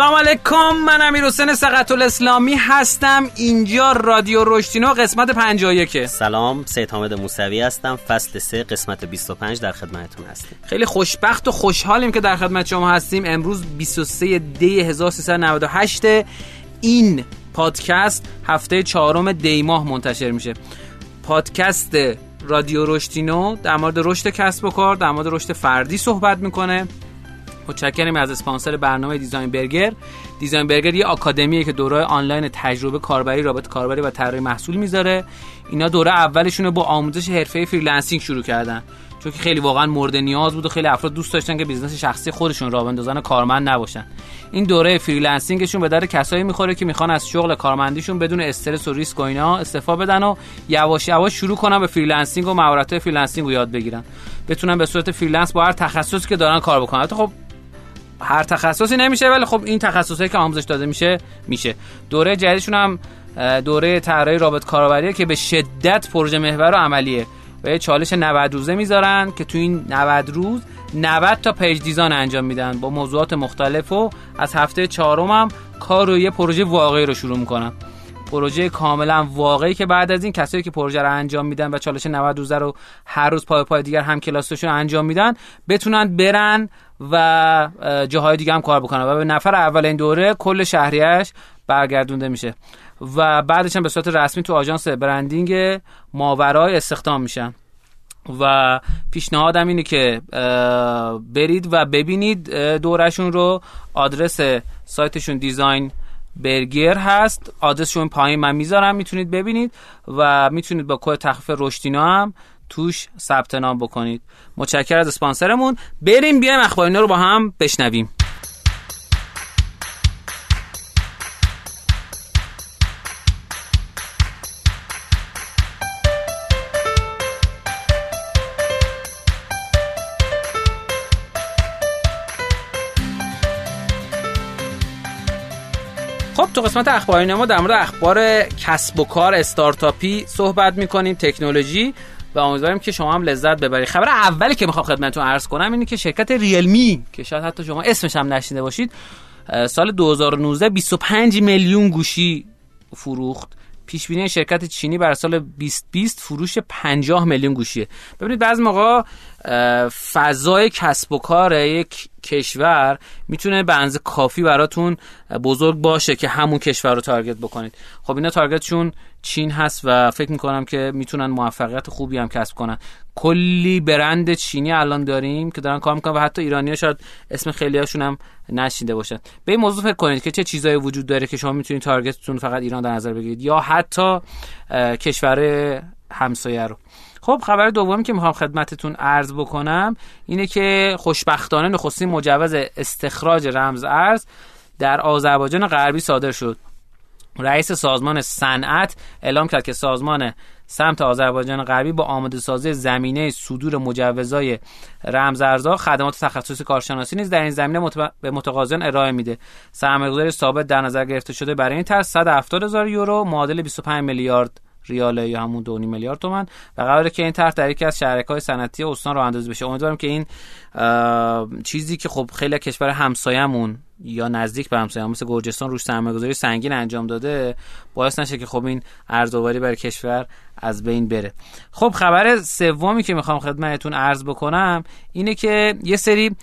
سلام علیکم من امیر حسین سقط الاسلامی هستم. اینجا رادیو رشتینو قسمت 51 سلام سید حامد موسوی هستم. فصل 3 قسمت 25 در خدمتتون هستیم. خیلی خوشبخت و خوشحالیم که در خدمت شما هستیم. امروز 23 دی 1398 این پادکست هفته چهارم دی ماه منتشر میشه. پادکست رادیو رشتینو در مورد رشد کسب و کار در مورد رشد فردی صحبت می‌کنه. متشکریم از اسپانسر برنامه Design Burger Design Burger یه آکادمیه که دوره آنلاین تجربه کاربری رابط کاربری و طراحی محصول می‌ذاره. اینا دوره اولشون رو با آموزش حرفه freelancing شروع کردن. چون که خیلی واقعا مورد نیاز بود و خیلی افراد دوست داشتن که business شخصی خودشون راه بندازن و کارمند نباشن. این دوره freelancing شون به درد کسایی می‌خوره که می‌خوان از شغل کارمندیشون بدون استرس و ریسک و اینا استعفا بدن و یواش یواش شروع کنن به freelancing و مهارت freelancing رو یاد بگیرن. بتونن به صورت freelance با هر تخصصی که دارن کار بکنن. خب هر تخصصی نمیشه ولی خب این تخصصی که آموزش داده میشه میشه. دوره جدیدشون هم دوره طراحی رابط کاربریه که به شدت پروژه محور و عملیه. و یه چالش 90 روزه می‌ذارن که تو این 90 روز 90 تا page design انجام میدن با موضوعات مختلف و از هفته چهارم هم کار روی یه پروژه واقعی رو شروع می‌کنن. پروژه کاملا واقعی که بعد از این کسایی که پروژه رو انجام میدن و چالش 90 روزه رو هر روز پای پای دیگر هم کلاسشون انجام میدن بتونن برن و جاهای دیگه هم کار بکنن. و به نفر اول این دوره کل شهریش برگردونده میشه. و بعدش هم به صورت رسمی تو آژانس برندینگ ماورای استخدام میشن. و پیشنهادم اینه که برید و ببینید دورشون رو. آدرس سایتشون دیزاین برگر هست. آدرسشون پایین من می‌ذارم می‌تونید ببینید. و می‌تونید با کد تخفیف رشتینا هم توش ثبت نام بکنید. متشکر از اسپانسرمون. بریم بیایم اخبار اینا رو با هم بشنویم. خب تو قسمت اخباری ما در مورد اخبار کسب و کار استارتاپی صحبت می‌کنیم تکنولوژی. و امیدواریم که شما هم لذت ببرید. خبر اولی که می‌خوام خدمتتون عرض کنم اینه که شرکت ریلمی که شاید حتی شما اسمش هم نشنیده باشید سال 2019 25 میلیون گوشی فروخت. پیش بینی شرکت چینی برای سال 2020 فروش 50 میلیون گوشیه. ببینید بعضی موقع فضای کسب و کار یک کشور می‌تونه به اندازه کافی براتون بزرگ باشه که همون کشور رو تارگت بکنید. خب اینا تارگتشون چین هست و فکر می‌کنم که می‌تونن موفقیت خوبی هم کسب کنن. کلی برند چینی الان داریم که دارن کار می‌کنن و حتی ایرانی ها شاید اسم خیلی هاشون هم نشینده باشن. به این موضوع فکر کنید که چه چیزایی وجود داره که شما می‌تونید تارگتتون فقط ایران در نظر بگیرید یا حتی کشور همسایه رو. خب خبر دومی که می‌خوام خدمتتون عرض بکنم اینه که خوشبختانه نخستین مجوز استخراج رمز ارز در آذربایجان غربی صادر شد. رئیس سازمان صنعت اعلام کرد که سازمان سمت آذربایجان غربی با آماده سازی زمینه صدور مجوزهای رمزارزها خدمات تخصصی کارشناسی نیز در این زمینه به متقاضیان ارائه میده. سرمایه‌گذاری ثابت در نظر گرفته شده برای این طرح 170 هزار یورو معادل 25 میلیارد ریال یا همون 2.5 میلیارد تومان. و قراره که این طرح در یکی از شهرک‌های صنعتی استان راه اندازی بشه. امیدوارم که این چیزی که خب خیلی کشور همسایه‌مون یا نزدیک به همسایه مثل گرجستان روش سرمایه‌گذاری سنگین انجام داده باعث نشه که خب این ارزآوری برای کشور از بین بره. خب خبر سومی که می‌خوام خدمتتون عرض بکنم اینه که یه سری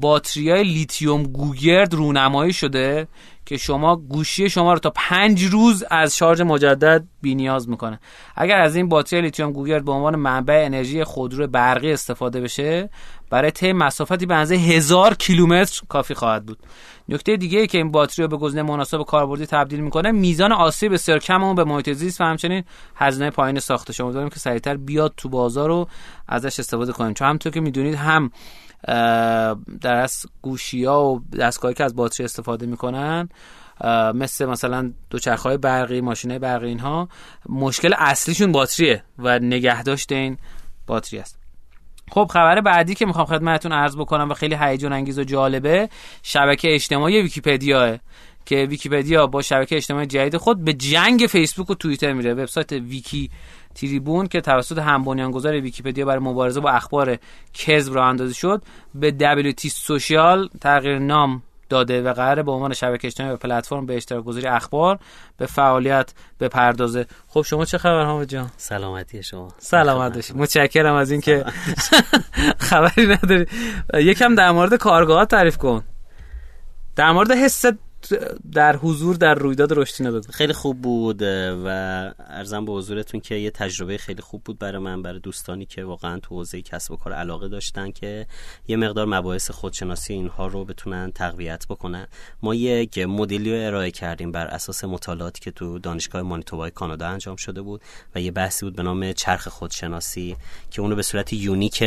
باتریای لیتیوم گوگرد رونمایی شده. که شما گوشی شما رو تا پنج روز از شارژ مجدد نیاز می‌کنه. اگر از این باتری لیتیوم گوگرد به عنوان منبع انرژی خودرو برقی استفاده بشه برای طی مسافتی به اندازه هزار کیلومتر کافی خواهد بود. نکته دیگه ای که این باتری رو به گزینه مناسب کاربردی تبدیل می‌کنه میزان آسیب بسیار کم اون به محیط زیست و همچنین هزینه پایین ساخته شما. داریم که سریعتر بیاد تو بازار رو ازش استفاده کنیم. چون همونطور که می‌دونید هم در از گوشی ها و دستگاهی که از باتری استفاده می‌کنن مثل مثلا دوچرخه های برقی ماشین برقی اینها مشکل اصلیشون باتریه و نگهداشت این باتری است. خب خبر بعدی که می‌خوام خدمتتون عرض بکنم و خیلی هیجان انگیز و جالبه شبکه اجتماعی ویکیپدیا که ویکیپدیا با شبکه اجتماعی جدید خود به جنگ فیسبوک و توییتر میره. وبسایت ویکی تریبون که توسط هم بنیانگذار ویکیپدیا برای مبارزه با اخبار کذب راه اندازی شد به WT سوشیال تغییر نام داده و قرار به عنوان شبکه اجتماعی و پلتفرم به اشتراک گذاری اخبار به فعالیت بپردازه. خب شما چه خبر حامد جان؟ سلامتی شما. سلامت باشید متشکرم از اینکه خبری نداری. یکم در مورد کارگاه تعریف کن. در مورد حس در حضور در رویداد رشدی بگو خیلی خوب بود و ارزم به حضورتون که یه تجربه خیلی خوب بود برای من برای دوستانی که واقعا تو حوزه کسب و کار علاقه داشتن که یه مقدار مباحث خودشناسی اینها رو بتونن تقویت بکنن. ما یک مدلی رو ارائه کردیم بر اساس مطالعاتی که تو دانشگاه مانیتوبای کانادا انجام شده بود و یه بحثی بود به نام چرخ خودشناسی که اونو به صورت یونیک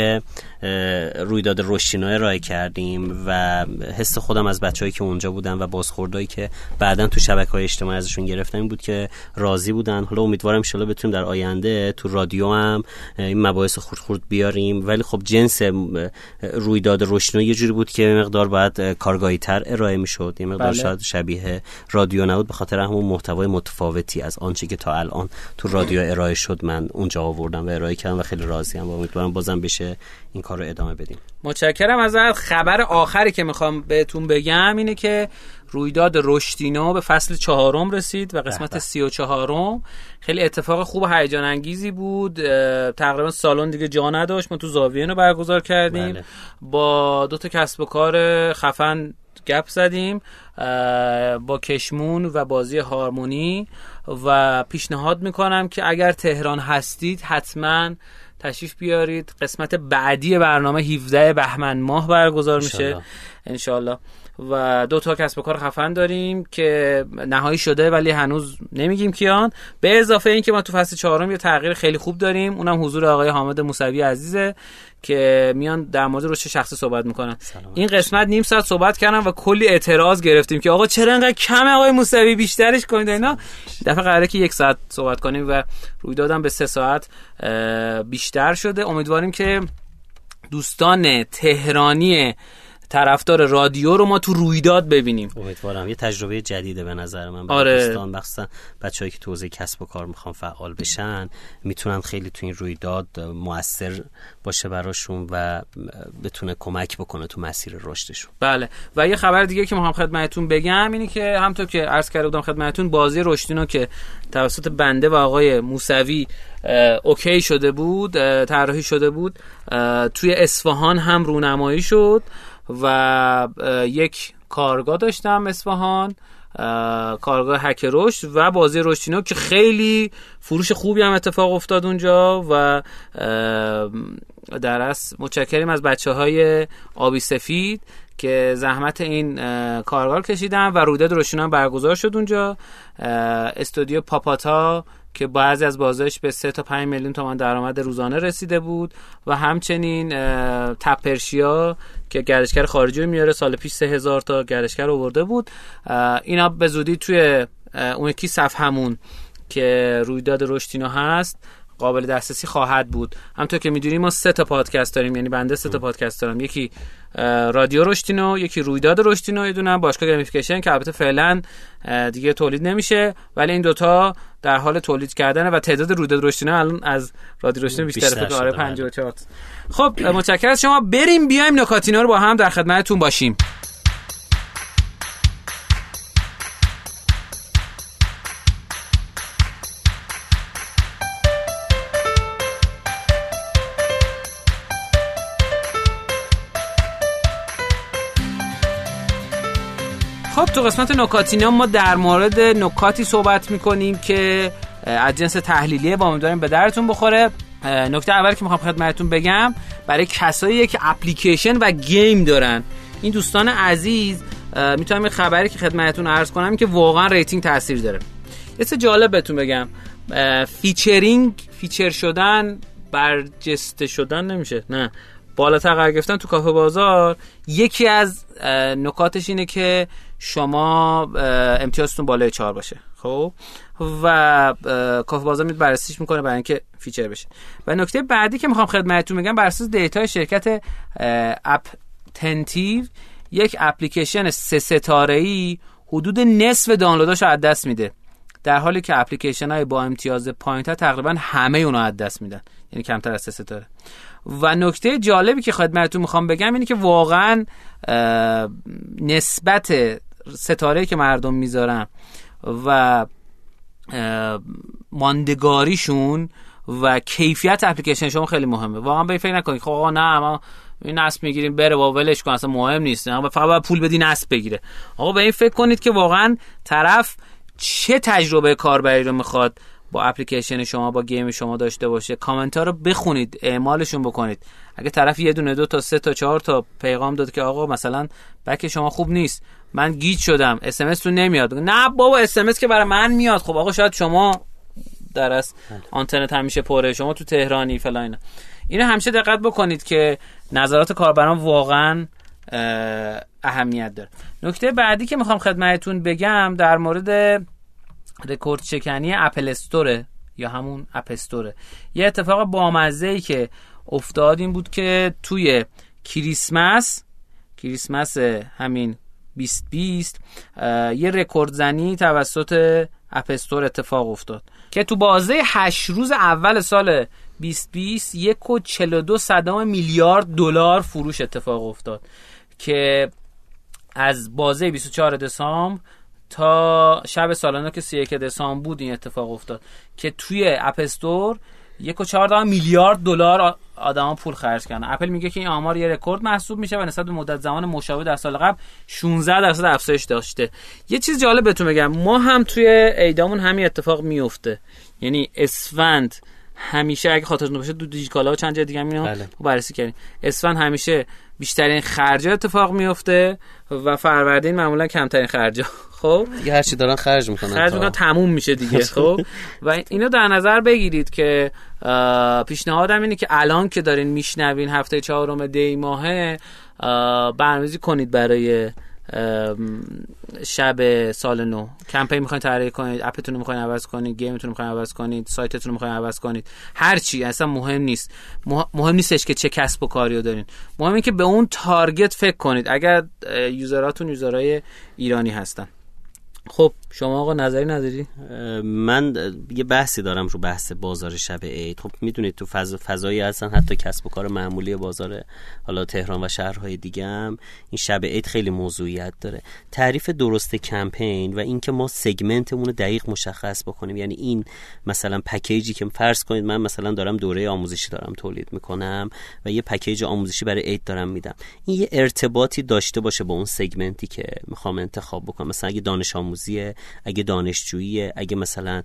رویداد رشدینا ارائه کردیم و حس خودم از بچههایی که اونجا بودن و بازخورد بازخوردایی که بعدا تو شبکه های اجتماعی ازشون گرفتم این بود که راضی بودن. حالا امیدوارم ان بتونیم در آینده تو رادیو هم این مباحث خورد خورد بیاریم. ولی خب جنس رویداد روشنو یه جوری بود که مقدار باید کارگاهی تر ارائه می‌شد. یه مقدار بله. شاید شبیه رادیو نبود. به خاطر همون محتوای متفاوتی از آنچه که تا الان تو رادیو ارائه شد من اونجا آوردم و ارائه کردم و خیلی راضی ام و امیدوارم بازم بشه این کار رو ادامه بدیم. متشکرم. از خبر آخری که می‌خوام بهتون بگم اینه که رویداد رشدینا به فصل چهارم رسید و قسمت سی و چهارم. خیلی اتفاق خوب و هیجان انگیزی بود. تقریبا سالن دیگه جا نداشت. ما تو زاویه رو برگزار کردیم. بله. با دو تا کسب و کار خفن گپ زدیم. با کشمون و بازی هارمونی. و پیشنهاد می‌کنم که اگر تهران هستید حتما تشریف بیارید. قسمت بعدی برنامه 17 بهمن ماه برگزار میشه. انشالله. و دو تا کسب و کار خفن داریم که نهایی شده ولی هنوز نمیگیم کیان. به اضافه اینکه ما تو فصل چهارم یه تغییر خیلی خوب داریم. اونم حضور آقای حامد موسوی عزیزه که میان در مورد رشد شخصی صحبت می‌کنن. این قسمت نیم ساعت صحبت کردم و کلی اعتراض گرفتیم که آقا چرا انقدر کم آقای موسوی؟ بیشترش کنید اینا. دفعه قراره که یک ساعت صحبت کنیم و روی دادم به سه ساعت بیشتر شده. امیدواریم که دوستان تهرانی طرفدار رادیو رو ما تو رویداد ببینیم. امیدوارم. یه تجربه جدیده به نظر من. آره. دوستان مخصوصا بچه‌ای که تو کسب و کار می‌خوان فعال بشن می‌تونن خیلی تو این رویداد موثر باشه براشون و بتونه کمک بکنه تو مسیر رشدشون. بله. و یه خبر دیگه که می‌خوام خدمتتون بگم اینه که همونطور که عرض کرده بودم خدمتتون بازی رشدینو که توسط بنده و آقای موسوی اوکی شده بود طراحی شده بود توی اصفهان هم رونمایی شد. و یک کارگاه داشتم اصفهان. کارگاه هک رشد و بازی رشدینو که خیلی فروش خوبی هم اتفاق افتاد اونجا و در از متشکریم از بچه های آبی سفید که زحمت این کارگاه کشیدن و رویداد روشنا هم برگزار شد اونجا. استودیو پاپاتا که بعضی از بازارش به 3 تا 5 میلیون تومان درآمد روزانه رسیده بود و همچنین TapPersia که گردشگر خارجی میاره سال پیش 3000 تا گردشگر آورده بود. اینا به زودی توی اون یکی صف همون که رویداد رشدینو هست قابل دسترسی خواهد بود. همطور که می‌دونیم ما سه تا پادکست داریم یعنی بنده سه تا پادکست دارم. یکی رادیو رشدینو یکی رویداد رشدینو یه باشگاه gamification که البته فعلا دیگه تولید نمیشه ولی این دوتا در حال تولید کردن و تعداد رویداد رشتینو الان از رادیو رشتینو بیشتر آره 54 خب متشکرم شما. بریم بیایم نکاتینا رو با هم در خدمتتون باشیم. قسمت نکاتینا ما در مورد نکاتی صحبت می‌کنیم که از جنس تحلیلیه با امیدواریم به دردتون بخوره. نکته اول که می‌خوام خدمتتون بگم برای کسایی که اپلیکیشن و game دارن این دوستان عزیز می‌تونم یه خبری که خدمتتون عرض کنم که واقعا rating تاثیر داره. یه جالب بهتون بگم featuring feature شدن برجسته شدن نمیشه نه. بالاتر قرار گرفتن تو کافه بازار. یکی از نکاتش اینه که شما امتیازتون بالای چهار باشه. خب؟ و کافه بازار میاد بررسیش می‌کنه برای اینکه feature بشه. و نکته بعدی که می‌خوام خدمتتون بگم بر اساس data ی شرکت Apptentive یک اپلیکیشن سه ستاره ای حدود نصف دانلوداش از دست میده. در حالی که اپلیکیشن های با امتیاز پایین تقریبا همه اونو از دست میدن. یعنی کمتر از سه ستاره. و نکته جالبی که خدمتتون می‌خوام بگم اینه که واقعا نسبت ستاره که مردم می‌ذارن و ماندگاریشون و کیفیت اپلیکیشن شما خیلی مهمه. واقعا به فکر نکنید. خب آقا نه ما این نصب می‌گیریم بره با ولش کن اصلا مهم نیست. فقط باید پول بدی نصب بگیره. آقا به این فکر کنید که واقعا طرف چه تجربه کاربری رو می‌خواد با اپلیکیشن شما با game شما داشته باشه. کامنت ها رو بخونید اعمالشون بکنید. اگه طرف یه دونه دو تا سه تا چهار تا پیغام داد که آقا مثلا back شما خوب نیست من گیج شدم SMS تو نمیاد. نه بابا SMS که برای من میاد. خب آقا شاید شما در از. آنتنت همیشه پره شما تو تهرانی فلان اینو همیشه دقت بکنید که نظرات کاربران واقعا اهمیت داره. نکته بعدی که می‌خوام خدمتتون بگم در مورد رکورد شکنی Apple Store ه یا همون App Store ه. یه اتفاق بامزه ای که افتاد این بود که توی کریسمس کریسمس همین 2020 یه رکورد زنی توسط App Store اتفاق افتاد که تو بازه 8 روز اول سال 2020 یک و 42 صدم میلیارد دلار فروش اتفاق افتاد که از بازه 24 دسامبر تا شب سالانه که 31 دسامبر بود این اتفاق افتاد که توی اپستور یک و چهار میلیارد دلار آدما پول خرج کردن. اپل میگه که این آمار یه رکورد محسوب میشه و نسبت به مدت زمان مشابه در سال قبل 16 درصد افزایش داشته. یه چیز جالب بهتون بگم ما هم توی ایدامون همین اتفاق میفته. یعنی اسفند همیشه اگه خاطرتون باشه تو دیجیکالا چند جای دیگه هم بله. بررسی کردیم. اسفند همیشه بیشترین خرجا اتفاق میفته و فروردین معمولا کمترین خرجا خب؟ یه هر چی دارن خرج می‌کنن خرج می‌کنن تموم میشه دیگه خب؟ و اینو در نظر بگیرید که پیشنهادم اینه که الان که دارین میشنوین هفته چهارم دی ماهه برنامه‌ریزی کنید برای شب سال نو. کمپین می‌خواین طراحی کنید اپتون رو می‌خواین عوض کنید گیمتون رو می‌خواین عوض کنید سایتتون رو می‌خواین عوض کنید. هر چی اصلا مهم نیست. مهم نیستش که چه کسب و کاری رو دارین. مهم اینه که به اون تارگت فکر کنید. اگر یوزراتون یوزرای ایرانی هستن. خب شما آقا نظری نداری؟ من یه بحثی دارم رو بحث بازار شب عید. خب می‌دونید تو فضا فضایی هستن حتی کسب و کار معمولی بازار حالا تهران و شهرهای دیگه هم این شب عید خیلی موضوعیت داره. تعریف درست کمپین و اینکه ما سگمنتمون رو دقیق مشخص بکنیم. یعنی این مثلا پکیجی که فرض کنید من مثلا دارم دوره آموزشی دارم تولید می‌کنم و یه پکیج آموزشی برای عید دارم میدم. این یه ارتباطی داشته باشه با اون سگمنتی که می‌خوام انتخاب بکنم. مثلا اگه دانش آموزیه اگه دانشجویی اگه مثلا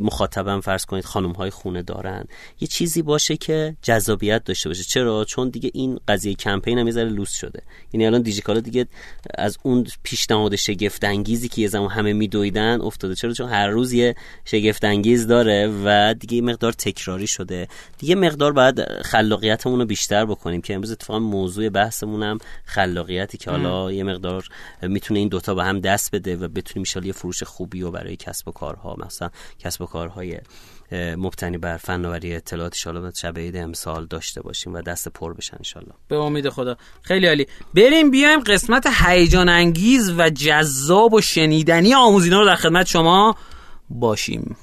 مخاطبم فرض کنید خانم های خونه دارن. یه چیزی باشه که جذابیت داشته باشه. چرا؟ چون دیگه این قضیه کمپین هم یه لوس شده. یعنی الان دیجیکالا دیگه از اون پیشنهاد شگفت انگیزی که یه زمان همه میدویدن افتاده. چرا؟ چون هر روز یه شگفت انگیز داره و دیگه مقدار تکراری شده. دیگه مقدار باید خلاقیتمون رو بیشتر بکنیم که امروز اتفاقا موضوع بحثمون هم خلاقیتی که حالا یه مقدار می‌تونه این دوتا به هم دست بده و بتونیم یه فروش خوبی و برای کسب و کارها مثلا کسب و کارهای مبتنی بر فناوری اطلاعات ان شب عید امسال داشته باشیم و دست پر بشن ان به امید خدا. خیلی عالی. بریم بیایم قسمت هیجان انگیز و جذاب و شنیدنی آموزینا رو در خدمت شما باشیم.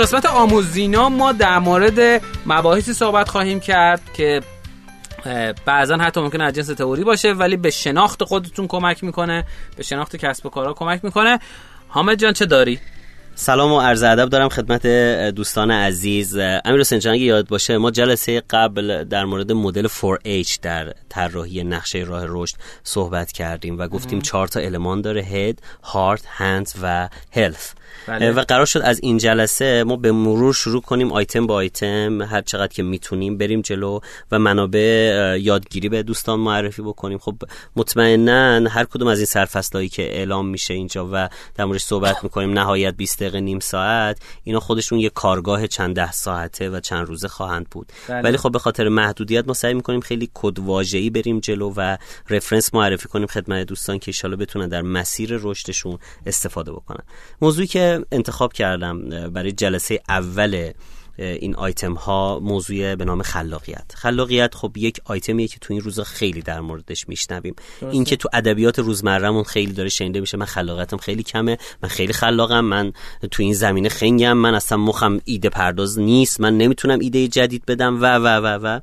قسمت آموزینا ما در مورد مباحثی صحبت خواهیم کرد که بعضا حتی ممکن از جنس تئوری باشه ولی به شناخت خودتون کمک می‌کنه به شناخت کسب و کارها کمک می‌کنه. حامد جان چه داری؟ سلام و عرض ادب دارم خدمت دوستان عزیز. امیر حسین جان یاد باشه ما جلسه قبل در مورد مدل 4H در طراحی نقشه راه رشد صحبت کردیم و گفتیم چهار تا المان داره هد، هارت، هند و هلث بله. و قرار شد از این جلسه ما به مرور شروع کنیم آیتم با آیتم هر چقدر که می‌تونیم بریم جلو و منابع یادگیری به دوستان معرفی بکنیم خب مطمئنا هر کدوم از این سرفصلایی که اعلام میشه اینجا و در موردش صحبت می‌کنیم نهایت 20 دقیقه نیم ساعت اینا خودشون یه کارگاه چند ده ساعته و چند روزه خواهند بود بله. ولی خب به خاطر محدودیت ما سعی می‌کنیم خیلی کد واژه‌ای بریم جلو و رفرنس معرفی کنیم خدمت دوستان که ایشالا بتونن در مسیر رشدشون استفاده بکنن موضوعی که انتخاب کردم برای جلسه اول این آیتم ها موضوع به نام خلاقیت. خلاقیت خب یک آیتمیه که تو این روزا خیلی در موردش میشنویم. این که تو ادبیات روزمرهمون خیلی داره شنیده میشه. من خلاقیتم خیلی کمه. من خیلی خلاقم. من تو این زمینه خنگم. من اصلا مخم ایده پرداز نیست. من نمی‌تونم ایده جدید بدم. و و و و.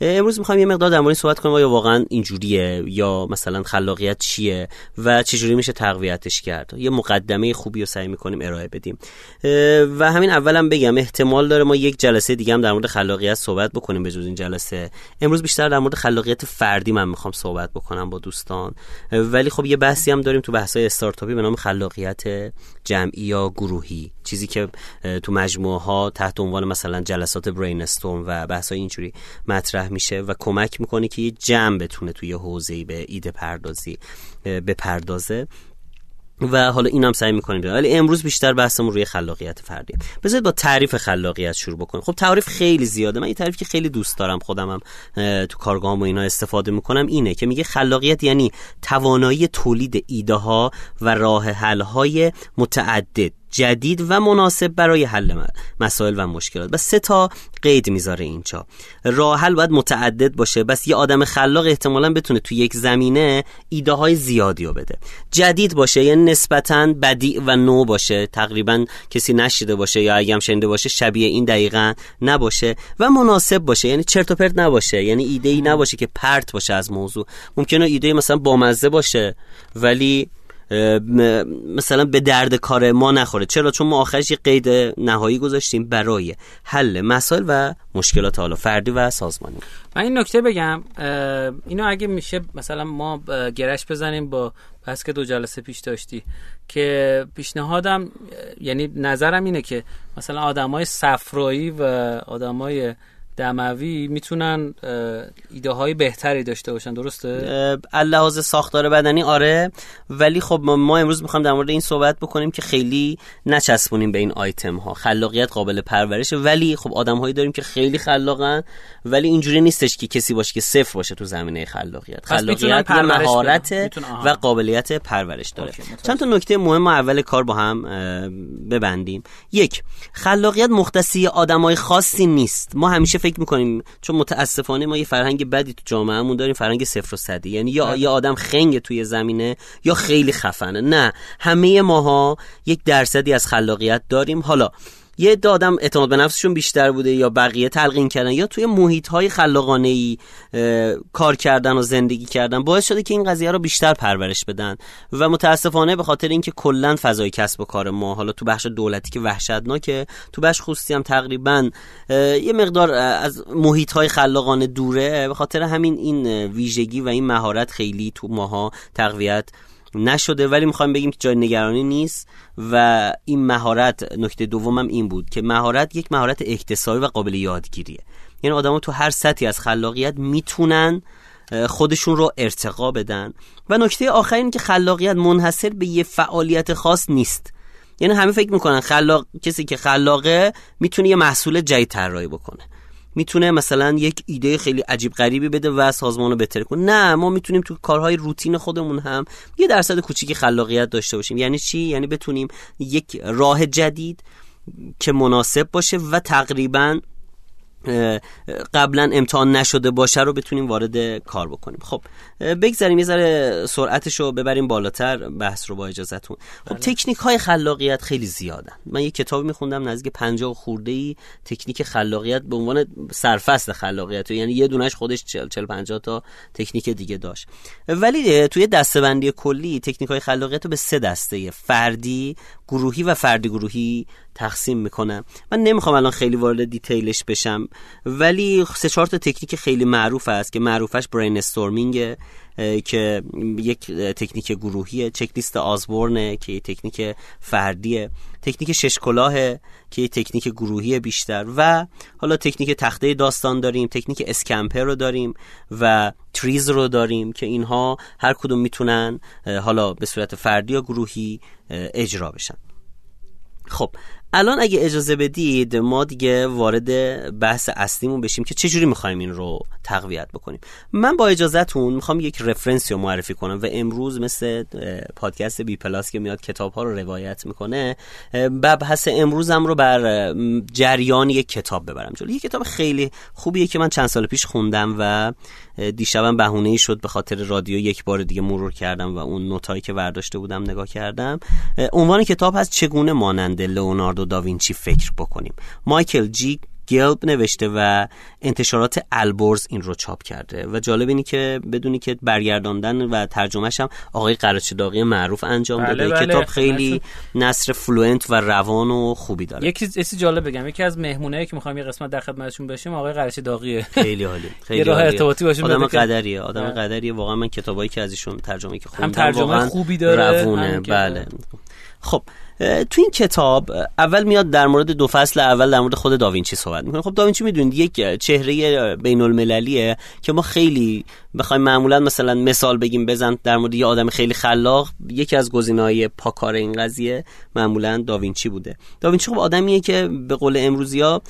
امروز می‌خوایم یه مقدار در مورد صحبت کنیم آیا واقعا اینجوریه؟ یا مثلا خلاقیت چیه؟ و چجوری میشه تقویتش کرد؟ یه مقدمه خوبی رو سعی می‌کنیم ارائه بدیم. و همین اولم بگم احتمال داره ما یک جلسه دیگه هم در مورد خلاقیت صحبت بکنیم به جز این جلسه. امروز بیشتر در مورد خلاقیت فردی من می‌خوام صحبت بکنم با دوستان. ولی خب یه بحثی هم داریم تو بحث‌های استارتاپی به نام خلاقیت جمعی یا گروهی. چیزی که تو مجموعه ها تحت عنوان مثلا جلسات برین استورم و بحث اینجوری مطرح میشه و کمک می‌کنه که یه جمع بتونه توی حوزه‌ای به ایده پردازی بپردازه. و حالا اینم سعی می‌کنیم ولی امروز بیشتر بحثمون روی خلاقیت فردی. بذارید با تعریف خلاقیت شروع بکنیم. خب تعریف خیلی زیاده. من این تعریف که خیلی دوست دارم خودم هم تو کارگاهم و اینا استفاده می‌کنم اینه که میگه خلاقیت یعنی توانایی تولید ایده ها و راه حل های متعدد. جدید و مناسب برای حل مسائل و مشکلات. و سه تا قید می‌ذاره اینجا. راه حل باید متعدد باشه. بس یه آدم خلاق احتمالا بتونه تو یک زمینه ایده های زیادی رو بده. جدید باشه یعنی نسبتا بدیع و نو باشه. تقریبا کسی نشیده باشه یا اگه هم شنیده باشه شبیه این دقیقا نباشه. و مناسب باشه یعنی چرت و پرت نباشه. یعنی ایده ای نباشه که پرت باشه از موضوع. ممکنه ایده مثلا بامزه باشه ولی مثلا به درد کار ما نخوره. چرا؟ چون ما آخرش یه قید نهایی گذاشتیم برای حل مسائل و مشکلات حالا فردی و سازمانی. من این نکته بگم اینو اگه میشه مثلا ما گرش بزنیم با بس که دو جلسه پیش داشتی که پیشنهادم یعنی نظرم اینه که مثلا آدمای صفرایی و آدمای دموی می‌تونن ایده های بهتری داشته باشن درسته؟ لحاظ ساختار بدنی آره. ولی خب ما امروز می‌خوام در مورد این صحبت بکنیم که خیلی نچسبونیم به این آیتم ها خلاقیت قابل پرورشه. ولی خب آدم هایی داریم که خیلی خلاقن ولی اینجوری نیستش که کسی باشه که صفر باشه تو زمینه خلاقیت. خلاقیت مهارت و قابلیت پرورش داره. چند تا نکته مهم اول کار با هم ببندیم. یک خلاقیت مختصی آدمای خاصی نیست. ما همیشه فکر می‌کنیم؟ چون متاسفانه ما یه فرهنگ بدی تو جامعهمون داریم فرهنگ صفر و صدی یعنی یا بله. یه آدم خنگ توی زمینه یا خیلی خفنه. نه. همه ماها یک درصدی از خلاقیت داریم. حالا یه آدم اعتماد به نفسشون بیشتر بوده یا بقیه تلقین کردن یا توی محیط های خلاقانه ای کار کردن و زندگی کردن باعث شده که این قضیه رو بیشتر پرورش بدن و متاسفانه به خاطر اینکه کلا فضای کسب و کار ما حالا تو بخش دولتی که وحشتناکه تو بخش خصوصی هم تقریبا یه مقدار از محیط های خلاقانه دوره به خاطر همین این ویژگی و این مهارت خیلی تو ماها تقویت نشده ولی می‌خوایم بگیم که جای نگرانی نیست و این مهارت نکته دومم این بود که مهارت یک مهارت اکتسابی و قابل یادگیریه. یعنی آدما تو هر سطحی از خلاقیت می‌تونن خودشون رو ارتقا بدن. و نکته آخر این که خلاقیت منحصر به یه فعالیت خاص نیست. یعنی همه فکر می‌کنن خلاق کسی که خلاقه می‌تونه یه محصول جدید طراحی بکنه. می‌تونه مثلا یک ایده خیلی عجیب غریبی بده و سازمان بهتر کنه. نه ما می‌تونیم تو کارهای روتین خودمون هم یه درصد کوچیکی خلاقیت داشته باشیم. یعنی چی؟ یعنی بتونیم یک راه جدید که مناسب باشه و تقریبا قبلا امتحان نشده باشه رو بتونیم وارد کار بکنیم. خب بگذاریم یه ذره سرعتش رو ببریم بالاتر بحث رو با اجازهتون. خب بله. تکنیک های خلاقیت خیلی زیادن. من یه کتابی میخوندم نزدیک 50 خورده ای تکنیک خلاقیت به عنوان سرفصل خلاقیت. یعنی یه دونش خودش 40 40 50 تا تکنیک دیگه داشت. ولی توی دسته‌بندی کلی تکنیک های خلاقیت رو به سه دسته فردی گروهی و فردی گروهی تقسیم می‌کنم من نمی‌خوام الان خیلی وارد detail ش بشم ولی سه چهار تا تکنیک خیلی معروف است که معروفش brainstorming که یک تکنیک گروهیه چک لیست آزبورنه که یک تکنیک فردیه. تکنیک شش کلاهه که یک تکنیک گروهی بیشتر. و حالا تکنیک تخته داستان داریم تکنیک SCAMPER رو داریم و TRIZ رو داریم که اینها هر کدوم می‌تونن حالا به صورت فردی یا گروهی اجرا بشن. خب الان اگه اجازه بدید ما دیگه وارد بحث اصلیمون بشیم که چجوری می‌خوایم این رو تقویت بکنیم. من با اجازهتون می‌خوام یک reference ی رو معرفی کنم و امروز مثل پادکست بی پلاس که میاد کتاب ها رو روایت می‌کنه بحث امروزم رو بر جریان یک کتاب ببرم جلو. یک کتاب خیلی خوبیه که من چند سال پیش خوندم و دیشبم بهونه ای شد به خاطر رادیو یک بار دیگه مرور کردم و اون نوتایی که برداشته بودم نگاه کردم. عنوان کتاب هست چگونه مانند لئوناردو داوینچی فکر بکنیم. مایکل جی گلب نوشته و انتشارات البرز این رو چاپ کرده و جالب اینی که بدونی که برگرداندن و ترجمهش هم آقای قرچداغی معروف انجام بله داده. بله. کتاب خیلی نصر فلوئنت و روان و خوبی داره. یکی چیزی جالب بگم. یکی از مهمونایی که می‌خوایم یه قسمت در خدمتشون بشیم آقای قرچی داغیه. خیلی عالی خیلی راه. ارتباطی باشیم آدم قدریه آدم بله. قدریه. واقعا من کتابایی که از ایشون ترجمه که خوندم ترجمه واقعا خوبی داره، روونه. بله. خب تو این کتاب اول میاد در مورد دو فصل اول در مورد خود داوینچی صحبت می‌کنه. خب داوینچی می‌دونید یک چهره بین المللیه که ما خیلی بخوایم معمولا مثلا مثال بگیم بزن در مورد یه آدم خیلی خلاق یکی از گزینه‌های پاکار این قضیه معمولا داوینچی بوده. داوینچی خب آدمیه که به قول امروزی ها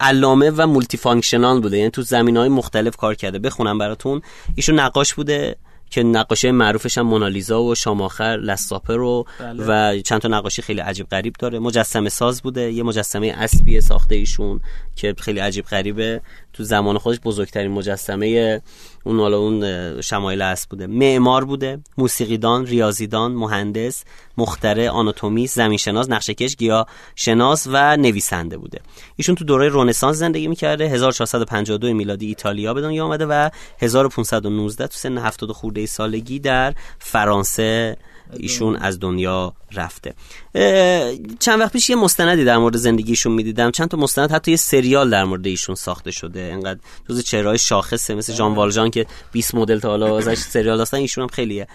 علامه و multifunctional بوده یعنی تو زمینه‌های مختلف کار کرده. بخونم براتون. ایشون نقاش بوده. که نقاشی معروفش هم مونالیزا و شام آخر Last Supper رو بله. و چند تا نقاشی خیلی عجیب غریب داره مجسمه ساز بوده یه مجسمه اسبی ساخته ایشون که خیلی عجیب غریبه. تو زمان خودش بزرگترین مجسمه اون حالا اون شمایل اسب بوده. معمار بوده موسیقیدان ریاضیدان مهندس مخترع آناتومیست زمینشناس نقشه‌کش گیاه شناس و نویسنده بوده. ایشون تو دوره رنسانس زندگی می‌کرده. 1452 میلادی ایتالیا به دنیا آمده و 1519 تو سن 70 خورده سالگی در فرانسه ایشون از دنیا رفته. چند وقت پیش یه مستندی در مورد زندگیشون می‌دیدم. چند تا مستند حتی یه سریال در مورد ایشون ساخته شده. انقدر جز چهرهای شاخصه مثل جان والژان که 20 مدل تا حالا ازش سریال داشتن ایشون هم خیلیه.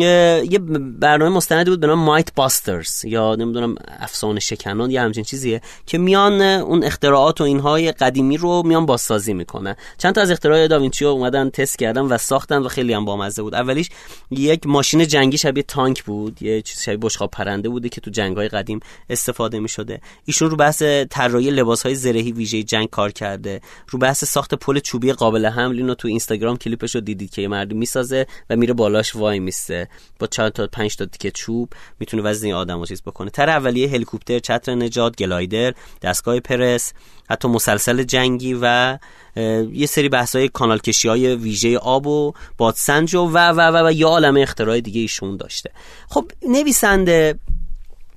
یه برنامه مستندی بود به نام مایت باسترز یا نمی‌دونم افسانه شکنان یا همچین چیزیه که میان اون اختراعات و اینهای قدیمی رو میان بازسازی می‌کنن. چند تا از اختراع داوینچی رو اومدن تست کردن و ساختن و خیلی هم بامزه بود. اولیش یک ماشین جنگی شبیه تانک بود یه چیز شبیه بشقاب پرنده بوده که تو جنگ‌های قدیم استفاده می‌شده. ایشون رو بحث طراحی لباس‌های زرهی ویژه جنگ کار کرده. رو بحث ساخت پل چوبی قابل حمل اینو تو اینستاگرام کلیپش رو دیدید که یه مردی می‌سازه و میره بالاش وای میسته. با چند تا پنج تا تیکه چوب می‌تونه وزن این آدمو چیز بکنه. تر اولیه هلیکوپتر چتر نجات گلایدر دستگاه پرس حتی مسلسل جنگی و یه سری بحث‌های کانال کشی های ویژه آب و بادسنج و و و و, و یه عالمه اختراع دیگه ایشون داشته. خب نویسنده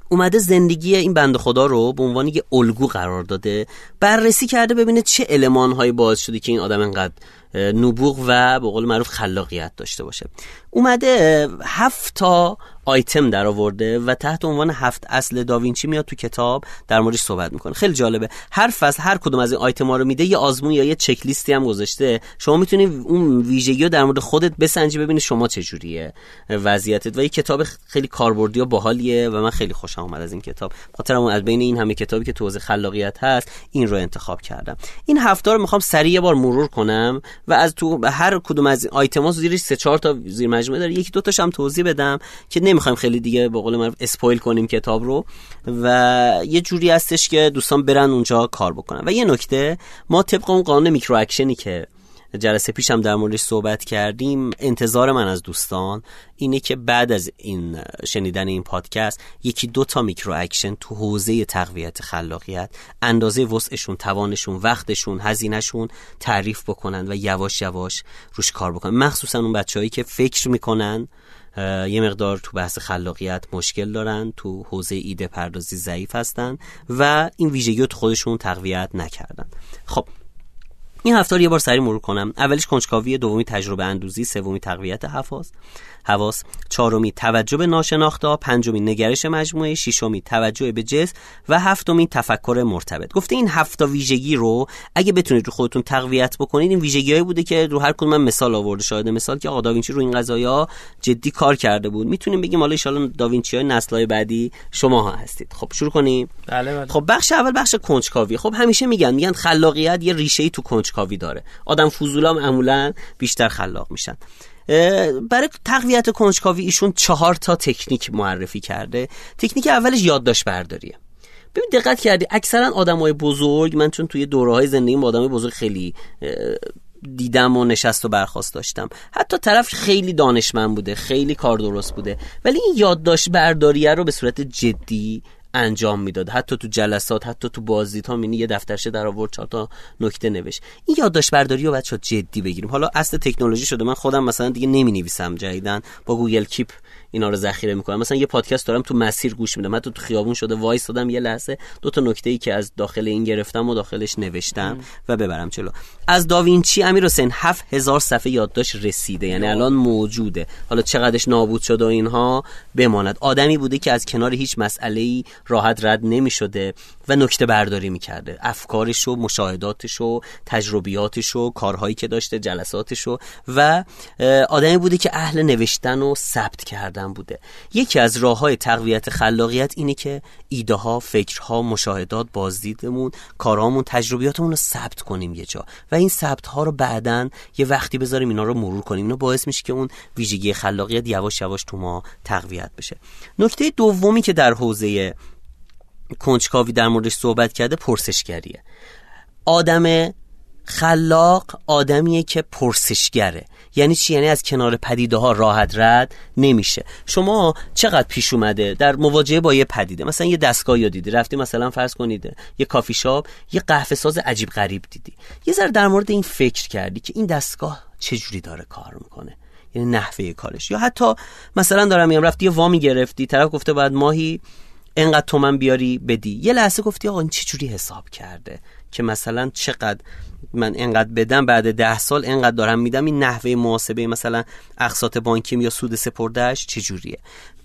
اومده زندگی این بند خدا رو به عنوان یه الگو قرار داده بررسی کرده ببینه چه المانهایی باعث شده که این آدم انقدر نبوغ و به قول معروف خلاقیت داشته باشه. اومده هفت تا آیتم در آورده و تحت عنوان هفت اصل داوینچی میاد تو کتاب در موردش صحبت می‌کنه. خیلی جالبه. هر فصل هر کدوم از این آیتم ها رو میده یه آزمون یا یه چک لیستی هم گذاشته. شما می‌تونی اون ویژگی رو در مورد خودت بسنجی ببینی شما چجوریه وضعیتت. و یه کتاب خیلی کاربردی و باحالیه و من خیلی خوشم اومد از این کتاب. خاطرم از بین این همه کتابی که تو حوزه خلاقیت هست این رو انتخاب کردم. این هفته رو می‌خوام سریع یه بار مرور کنم و از تو هر کدوم از این آیتما زیرش سه چهار تا زیر مجموعه داره. یکی دو تاش هم توضیح بدم که نمی‌خوایم خیلی دیگه به قول معروف spoil کنیم کتاب رو. و یه جوری هستش که دوستان برن اونجا کار بکنن. و یه نکته ما طبق اون قانون micro action ی که جلسه پیشم در موردش صحبت کردیم انتظار من از دوستان اینه که بعد از این شنیدن این پادکست یکی دو تا micro action تو حوزه تقویت خلاقیت اندازه وسعشون توانشون وقتشون هزینهشون تعریف بکنن و یواش یواش روش کار بکنن. مخصوصا اون بچههایی که فکر می‌کنن یه مقدار تو بحث خلاقیت مشکل دارن تو حوزه ایده پردازی ضعیف هستن و این ویژگی رو تو خودشون تقویت نکردن. خب این هفته رو یه بار سری مرور کنم. اولیش کنجکاوی دومی تجربه اندوزی سومی تقویت حواس حواس. چهارمی توجه به ناشناخته پنجمی نگرش مجموعه. ششمی توجه به جنس و هفتمی تفکر مرتبط. گفته این هفت ویژگی رو اگه بتونید رو خودتون تقویت بکنید این ویژگیهایی بوده که رو هر کدوم من مثال آورده. شاهد مثال که آقا داوینچی رو این قضایا جدی کار کرده بود. می‌تونیم بگیم حالا ان داوینچی های نسل‌های بعدی شما ها هستید. خب شروع کنیم. بله بله. خب بخش اول بخش کنجکاوی. خب همیشه میگن میگن خلاقیت یه ریشه ای تو کنجکاوی داره. آدم فضولا معمولا بیشتر خلاق میشن. برای تقویت کنجکاوی ایشون چهار تا تکنیک معرفی کرده. تکنیک اولش یادداشت برداریه. ببین دقت کردی اکثرا آدمای بزرگ من چون توی دوره های زندگی آدمای بزرگ خیلی دیدم و نشست و برخواست داشتم. حتی طرف خیلی دانشمند بوده خیلی کار درست بوده. ولی این یادداشت برداریه رو به صورت جدی انجام می‌داد. حتی تو جلسات حتی تو بازدید ها مینی یه دفترچه در آورد چهار تا نکته نوشت. این یادداشت برداری رو بچا جدی بگیریم. حالا اصل تکنولوژی شده. من خودم مثلا دیگه نمی نویسم جدیدن با گوگل کیپ اینا رو ذخیره می‌کنم. مثلا یه پادکست دارم تو مسیر گوش میدم. حتی تو خیابون شده وایسادم یه لحظه. دو تا نکته ای که از داخل این گرفتم و داخلش نوشتم و ببرم جلو از داوینچی امیر حسین 7000 صفحه یادداشت رسیده. یعنی الان موجوده. حالا چقدرش نابود شده و اینها بماند. آدمی بوده که از کنار هیچ مسئله ای راحت رد نمی‌شده و نکته برداری می‌کرده. افکارش و مشاهداتش و تجربیاتش و کارهایی که داشته جلساتش و آدمی بوده که اهل نوشتن و ثبت کردن بوده. یکی از راه های تقویت خلاقیت اینه که ایده ها فکرها مشاهدات بازدیدمون کارهامون تجربیاتمون رو ثبت کنیم یه جا. و این ثبت ها رو بعدا یه وقتی بذاریم اینا رو مرور کنیم. اینو باعث میشه که اون ویژگی خلاقیت یواش یواش تو ما تقویت بشه. نکته دومی که در حوزه کنجکاوی در موردش صحبت کرده پرسشگریه. آدم خلاق آدمیه که پرسشگره. یعنی چی؟ یعنی از کنار پدیده ها راحت رد نمیشه. شما چقدر پیش اومده؟ در مواجهه با یه پدیده. مثلا یه دستگاه یا دیدی؟ رفتی مثلا فرض کنید یه کافی شاپ یه قهوه ساز عجیب غریب دیدی. یه ذره در مورد این فکر کردی که این دستگاه چجوری داره کار می‌کنه؟ یعنی نحوه کارش. یا حتی مثلا دارم میگم رفتی یه وامی گرفتی طرف گفته بعد ماهی انقدر تومن بیاری بدی. یه لحظه گفتی آقا این چجوری حساب کرده؟ که مثلا چقدر من انقدر بدم بعد ده سال انقدر دارم میدم این نحوه محاسبه مثلا اقساط بانکیم یا سود سپردهش چجوریه؟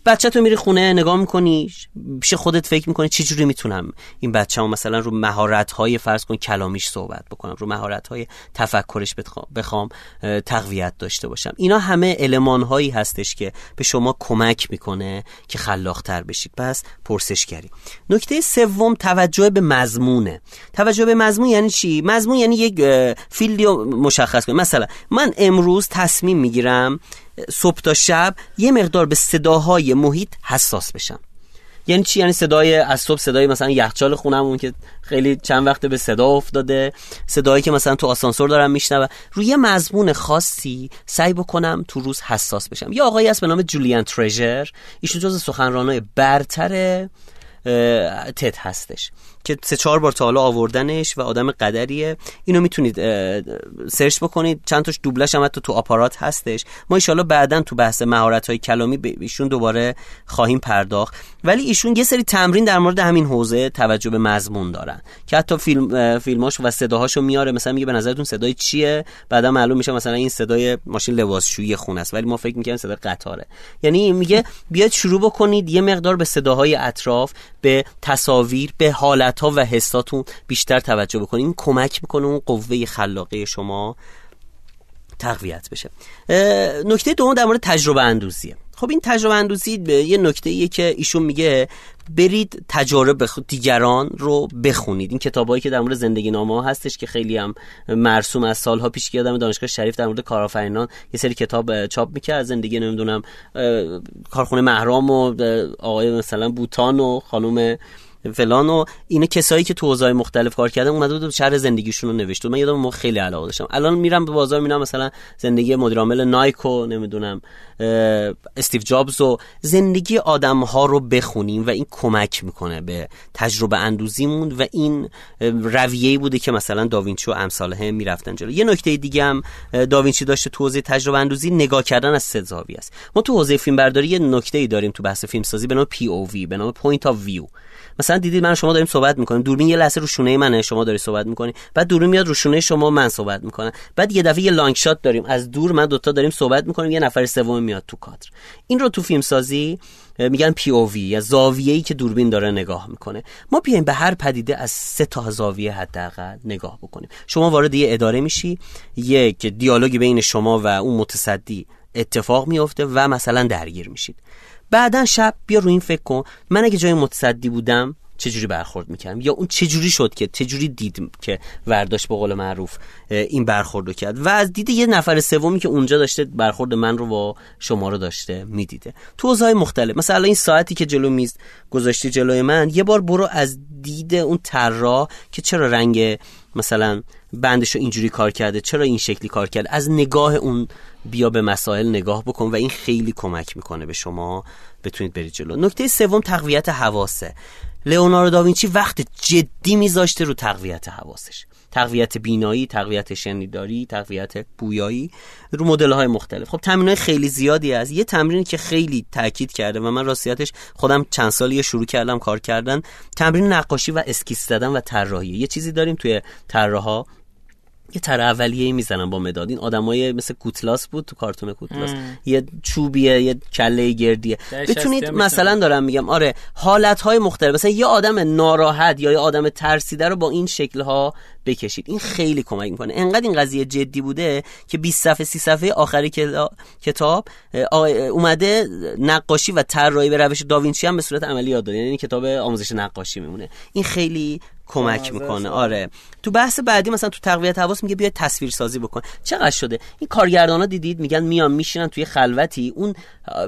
بچه تو میری خونه نگاه می‌کنی پیش خودت فکر می‌کنی جوری می‌تونم این بچه هم مثلا رو مهارت های فرض کن کلامیش صحبت بکنم رو مهارت های تفکرش بخوام تقویت داشته باشم. اینا همه علمان هایی هستش که به شما کمک می‌کنه که خلاقتر بشید. پس پرسشگری. نکته سوم توجه به مضمونه. توجه به مضمون یعنی چی؟ مضمون یعنی یک فیلدی مشخص کنیم. مثلا من امروز تصمیم می‌گیرم صبح تا شب یه مقدار به صداهای محیط حساس بشم. یعنی چی؟ یعنی صدای از صبح صدای مثلا یخچال خونمون که خیلی چند وقته به صدا افتاده صدایی که مثلا تو آسانسور دارم میشنوم. روی مضمون خاصی سعی بکنم تو روز حساس بشم. یه آقایی هست به نام جولیان ترژر ایشون جز سخنرانای برتر تد هستش. که سه چهار بار تا حالا آوردنش و آدم قدریه. اینو می‌تونید سرچ بکنید. چند تاش دوبلش هم حتی تو آپارات هستش. ما ایشالا بعدا تو بحث مهارت های کلامی به ایشون دوباره خواهیم پرداخت. ولی ایشون یه سری تمرین در مورد همین حوزه توجه به مضمون دارن. که حتی فیلم فیلماش و صداهاشو میاره. مثلا میگه به نظرتون صدای چیه؟ بعدا معلوم میشه مثلا این صدای ماشین لباسشویی خونه است. ولی ما فکر می‌کنیم صدای قطاره. یعنی میگه بیاید شروع بکنید یه مقدار به صداهای اطراف به تصاویر به حالت ها و حساتون بیشتر توجه بکنید این کمک می‌کنه اون قوه خلاقه شما تقویت بشه. نکته دوم در مورد تجربه اندوزیه خب این تجربه اندوزی یه نکته ایه که ایشون میگه برید تجارب دیگران رو بخونید. این کتابایی که در مورد زندگی نامه ها هستش که خیلی هم مرسوم از سالها پیش که یادم دانشگاه شریف در مورد کارآفرینان یه سری کتاب چاپ می‌کرد. زندگی نمی‌دونم کارخونه محرام و آقای مثلا بوتان و خانم فلان و اینا کسایی که تو حوزه‌های مختلف کار کردن اومده بود شهر زندگیشون رو نوشته من یادم ما خیلی علاقه داشتم. الان میرم به بازار میرم مثلا زندگی مدیر عامل نایکو نمی‌دونم استیو جابز و زندگی آدم ها رو بخونیم و این کمک می‌کنه به تجربه اندوزیمون و این رویه‌ای بوده که مثلا داوینچی و امثاله می‌رفتن جلو. یه نکته دیگه هم داوینچی داشته تو حوزه تجربه اندوزی نگاه کردن از سه است. ما تو حوزه فیلم برداری یه نکته ای داریم تو بحث فیلم سازی به نام POV به نام point of view مثلا دیدید من شما داریم صحبت می‌کنیم. دوربین یه لحظه رو شونه منه شما داری صحبت می‌کنی. بعد دوربین میاد رو شونه شما من صحبت می‌کنم. بعد یه دفعه یه long shot داریم. از دور من دوتا داریم صحبت می‌کنیم. یه نفر سوم میاد تو کادر. این رو تو فیلم سازی میگن POV یا زاویه‌ای که دوربین داره نگاه می‌کنه. ما بیایم به هر پدیده از سه تا زاویه حداقل نگاه بکنیم. شما وارد یه اداره میشی یک دیالوگی بین شما و اون متصدی اتفاق میفته و مثلا درگیر میشید. بعدا شب بیا رو این فکر کن. من اگه جای متصدی بودم چجوری برخورد می‌کردم؟ یا اون چجوری شد که چجوری دید که ورداشت به قول معروف این برخورد رو کرد؟ و از دید یه نفر سومی که اونجا داشته برخورد من رو با شما رو داشته می‌دیده. تو اوضاع مختلف. مثلا این ساعتی که جلو میز گذاشتی جلوی من یه بار برو از دید اون طراح که چرا رنگ مثلا بندش رو اینجوری کار کرده چرا این شکلی کار کرده؟ از نگاه اون بیا به مسائل نگاه بکن و این خیلی کمک می‌کنه به شما بتونید برید جلو. نکته سوم تقویت حواسه. لئوناردو داوینچی وقت جدی میذاشته رو تقویت حواسش. تقویت بینایی تقویت شنیداری تقویت بویایی رو مدل های مختلف. خب تمرین خیلی زیادی از یه تمرینی که خیلی تاکید کرده و من راستیتش خودم چند سالی شروع کردم کار کردن. تمرین نقاشی و اسکیس زدن و طراحی. یه چیزی داریم توی طراحا یه تر اولیه می‌زنن با مداد. این آدمای مثل کوتلاس بود تو کارتون کوتلاس. یه چوبیه یه کله گردیه. بتونید مثلا دارم میگم آره حالت های مختلف. مثلا یه آدم ناراحت یا یه آدم ترسیده رو با این شکل ها بکشید. این خیلی کمک می‌کنه. انقدر این قضیه جدی بوده که 20 صفحه 30 صفحه آخری کتاب اومده نقاشی و طراحی به روش داوینچی هم به صورت عملی یاد داده یعنی کتاب آموزش نقاشی میمونه. این خیلی کمک می‌کنه. آره. تو بحث بعدی مثلا تو تقویت حواس میگه بیاید تصویر سازی بکن. چقدر شده؟ این کارگردانا دیدید میگن میان میشینن توی خلوتی. اون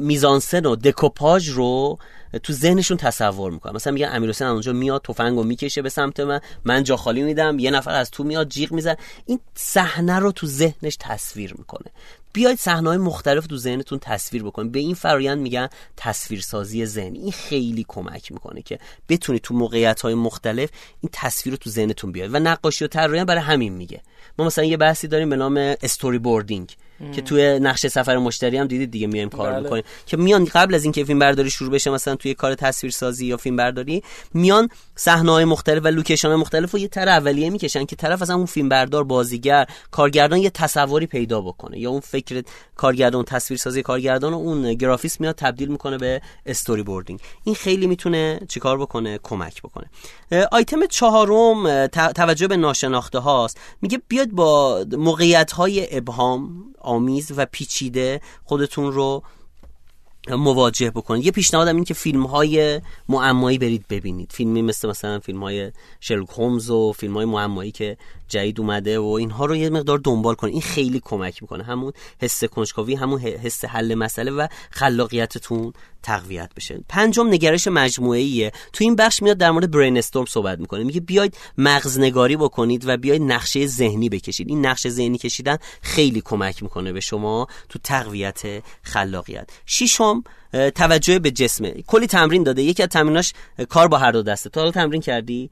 میزانسن و دکوپاژ رو تو ذهنشون تصور می‌کنن. مثلا میگن امیر حسین اونجا میاد تفنگو می‌کشه به سمت من. من جا خالی میدم یه نفر از تو میاد جیغ میزن. این صحنه رو تو ذهنش تصویر می‌کنه. بیاید صحنه های مختلف تو ذهنتون تصویر بکنید. به این فرایند میگن تصویرسازی ذهنی این خیلی کمک می‌کنه که بتونید تو موقعیت های مختلف این تصویر رو تو ذهنتون بیاید و نقاشی و طراحی برای همین میگه. ما مثلا یه بحثی داریم به نام storyboarding که توی نقشه سفر مشتری هم دیدید دیگه میایم کار بله. می‌کنیم. که میان قبل از اینکه فیلم برداری شروع بشه مثلا توی کار تصویر سازی یا فیلم برداری میان صحنه های مختلف و location های مختلف رو یه طرح اولیه می‌کشن که طرف از اون فیلم بردار بازیگر کارگردان یه تصوری پیدا بکنه. یا اون فکر کارگردان تصویر سازی کارگردان و اون گرافیست میاد تبدیل می‌کنه به storyboarding این خیلی می‌تونه چیکار بکنه؟ کمک بکنه. آیتم چهارم توجه به ناشناخته هاست میگه بیاید با موقعیت های ابهام آمیز و پیچیده خودتون رو مواجه بکنید. یه پیشنهادم این که فیلم های معمایی برید ببینید. فیلمی مثل مثلا فیلم های شرلوک هومز و فیلم های معمایی که جدید اومده و اینها رو یه مقدار دنبال کنید این خیلی کمک می‌کنه. همون حس کنجکاوی همون حس حل مسئله و خلاقیتتون تقویت بشه. پنجم نگرش مجموعه تو این بخش میاد در مورد برین استورم صحبت می‌کنه. میگه بیاید مغزنگاری بکنید و بیاید نقشه ذهنی بکشید. این نقشه ذهنی کشیدن خیلی کمک می‌کنه به شما تو تقویت خلاقیت. ششم توجه به جسمه کلی تمرین داده. یکی از تمریناش کار با هر دو دسته. تا تمرین کردی؟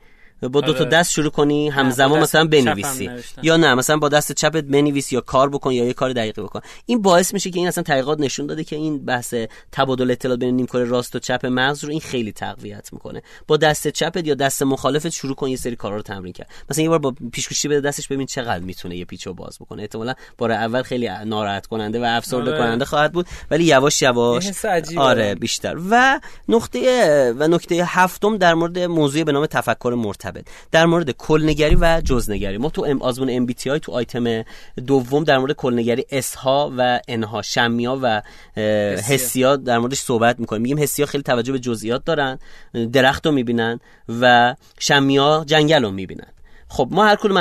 با دو تا آره. دست شروع کنی همزمان مثلا بنویسی. یا نه مثلا با دست چپت بنویس یا کار بکن یا یه کار دقیقی بکن. این باعث میشه که این اصلا تحقیقات نشون داده که این بحث تبادل اطلاعات بین نیمکره راست و چپ مغز رو این خیلی تقویت می‌کنه. با دست چپت یا دست مخالفت شروع کن یه سری کارا رو تمرین کرد. مثلا یه بار با پیشگوشی بده دستش ببین چقدر می‌تونه یه پیچو باز بکنه. احتمالاً بار اول خیلی ناراحت کننده و افسرده آره. کننده خواهد بود ولی یواش یواش آره بیشتر. و نقطه و نکته هفتم در مورد موضوع به نام تفکر مرتبط. در مورد کل‌نگری و جزءنگری. ما تو ام آزمون MBTI تو آیتم دوم در مورد کل‌نگری S ها و N ها شمیا و حسیا در موردش صحبت می‌کنیم. میگیم حسیا خیلی توجه به جزئیات دارن درخت رو می‌بینن و شمیا جنگل رو می‌بینن. خب ما هر کدوم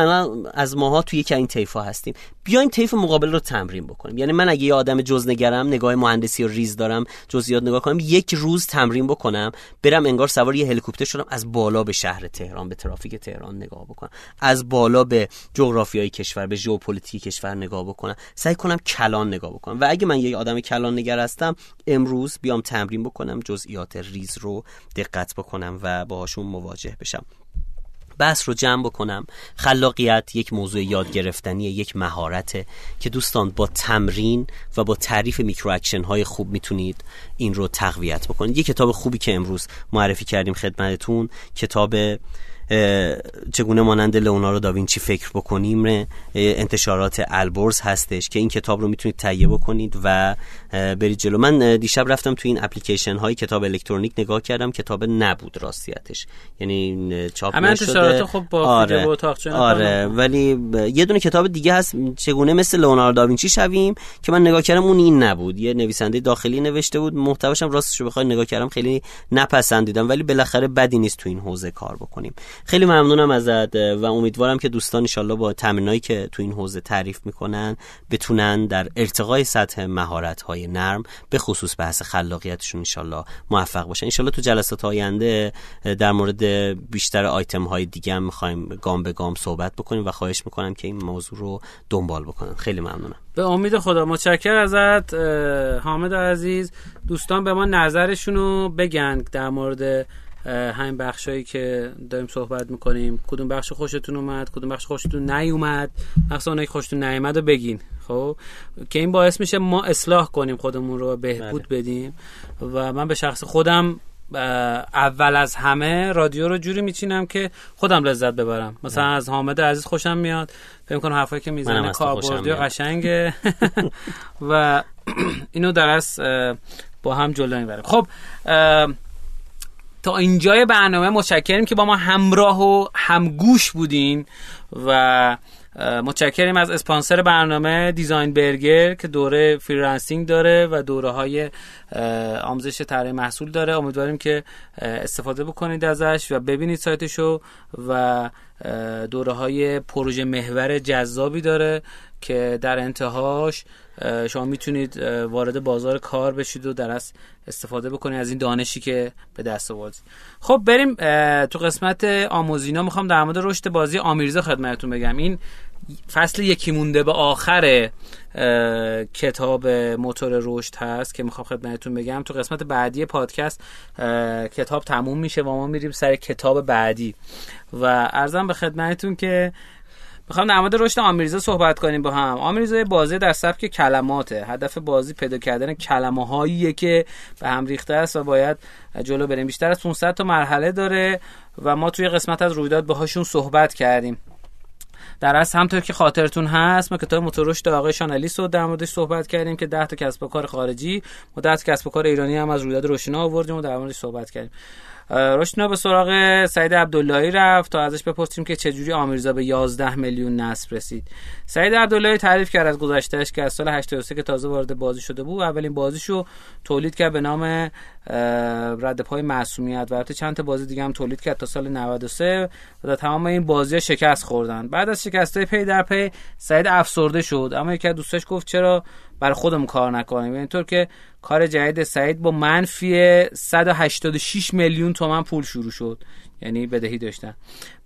از ماها توی یک این طیفا هستیم. بیایم طیف مقابل رو تمرین بکنیم. یعنی من اگه یه آدم جزءنگرم نگاه مهندسی و ریز دارم جزئیات نگاه کنم یک روز تمرین بکنم برم انگار سوار یه هلیکوپتر شدم از بالا به شهر تهران به ترافیک تهران نگاه بکنم. از بالا به جغرافیای کشور به ژئوپلیتیک کشور نگاه بکنم. سعی کنم کلان نگاه بکنم. و اگه من یه آدم کلان نگر هستم امروز بیام تمرین بکنم جزئیات ریز رو دقت بکنم و باهاشون مواجه بشم. بحث رو جمع بکنم. خلاقیت یک موضوع یاد گرفتنی یک مهارته که دوستان با تمرین و با تعریف micro action های خوب می‌تونید این رو تقویت بکنید. یک کتاب خوبی که امروز معرفی کردیم خدمتتون کتاب چگونه مانند لئوناردو داوینچی فکر بکنیم انتشارات البرز هستش که این کتاب رو می‌تونید تهیه بکنید و برید جلو. من دیشب رفتم تو این اپلیکیشن های کتاب الکترونیک نگاه کردم کتاب نبود راستیتش. یعنی چاپ نشده. خب با آره, آره. ولی یه دونه کتاب دیگه هست چگونه مثل لئوناردو داوینچی شویم که من نگاه کردم اون این نبود. یه نویسنده داخلی نوشته بود. محتواشم راستش رو بخوای نگاه کردم خیلی نپسندیدم ولی بالاخره بدی نیست تو این حوزه کار بکنیم. خیلی ممنونم ازت و امیدوارم که دوستان ان با تمرینایی که تو این حوزه تعریف می‌کنن بتونن در ارتقای سطح مهارت های نرم به خصوص بحث خلاقیتشون ان موفق باشن. ان تو جلسات آینده در مورد بیشتر آیتم های دیگه هم می‌خوایم گام به گام صحبت بکنیم و خواهش می‌کنم که این موضوع رو دنبال بکنن. خیلی ممنونم. به امید خدا. متشکر ازت حامد عزیز. دوستان به ما نظرشون رو بگن در مورد همین بخشایی که داریم صحبت می‌کنیم. کدوم بخش خوشتون اومد کدوم بخش خوشتون نیومد؟ مخصوصا اونایی خوشتون نیومد رو بگین خب؟ که این باعث میشه ما اصلاح کنیم خودمون رو بهبود بله. بدیم. و من به شخص خودم اول از همه رادیو رو جوری میچینم که خودم لذت ببرم. مثلا از حامد عزیز خوشم میاد. فکر کنم حرفایی که می‌زنه کاربردی و قشنگه. و اینو درست با هم جلو می‌بریم. خب تا اینجای برنامه متشکریم که با ما همراه و همگوش بودین و متشکریم از اسپانسر برنامه دیزاین برگر که دوره freelancing داره و دوره های آموزش طراحی محصول داره. امیدواریم که استفاده بکنید ازش و ببینید سایتشو و دوره های پروژه محور جذابی داره. که در انتهاش شما می‌تونید وارد بازار کار بشید و در استفاده بکنید از این دانشی که به دست آوردید. خب بریم تو قسمت آموزینا می‌خوام در مورد رشد بازی آمیرزا خدمتتون بگم. این فصل یکی مونده به آخر کتاب موتور رشد هست که می‌خوام خدمتتون بگم. تو قسمت بعدی پادکست کتاب تموم میشه و ما میریم سر کتاب بعدی. و ارزم به خدمتتون که می‌خوام در مورد رشد صحبت کنیم با هم. آمیرزا بازی در سبک کلماته. هدف بازی پیدا کردن کلمه هایی که به هم ریخته است و باید جلو بریم. بیشتر از 500 تا مرحله داره و ما توی قسمت از رویداد باهاشون صحبت کردیم. در اصل همطور که خاطرتون هست ما کتاب موتور رشد آقای شانالیس رو در موردش صحبت کردیم که 10 تا کسب و کار خارجی و 10 کسب و کار ایرانی هم از رویداد روشنا آوردیم و در موردش صحبت کردیم. روشنا به سراغ سعید عبداللهی رفت تا ازش بپرسیم که چجوری آمیرزا به 11 میلیون نصب رسید. سعید عبداللهی تعریف کرد از گذشتهش که از سال 83 که تازه وارد بازی شده بود اولین بازیشو تولید کرد به نام رد پای معصومیت و چند تا بازی دیگه هم تولید کرد تا سال 93 و در تمام این بازی شکست خوردن. بعد از شکست پی در پی سعید افسرده شد اما یکی از دوستاش گفت چرا برای خودمون کار نکنیم. اینطور که کار جدید سعید با منفی 186 میلیون تومن پول شروع شد. یعنی بدهی داشتن.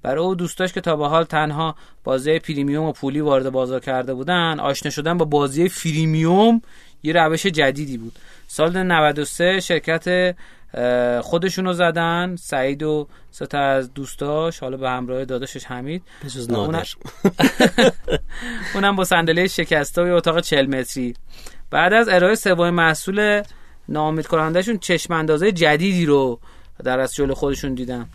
برای او دوستاش که تا به حال تنها بازی premium و پولی وارد بازار کرده بودن آشنا شدن با بازی freemium یه روش جدیدی بود. سال 93 شرکت خودشونو زدن سعید و ستا از دوستاش حالا به همراه داداشش حمید. اونم, اونم با صندلی شکسته و اتاق 40 متری. بعد از ارائه سوم محصول ناامید کنندهشون چشم اندازه جدیدی رو در از جلو خودشون دیدن.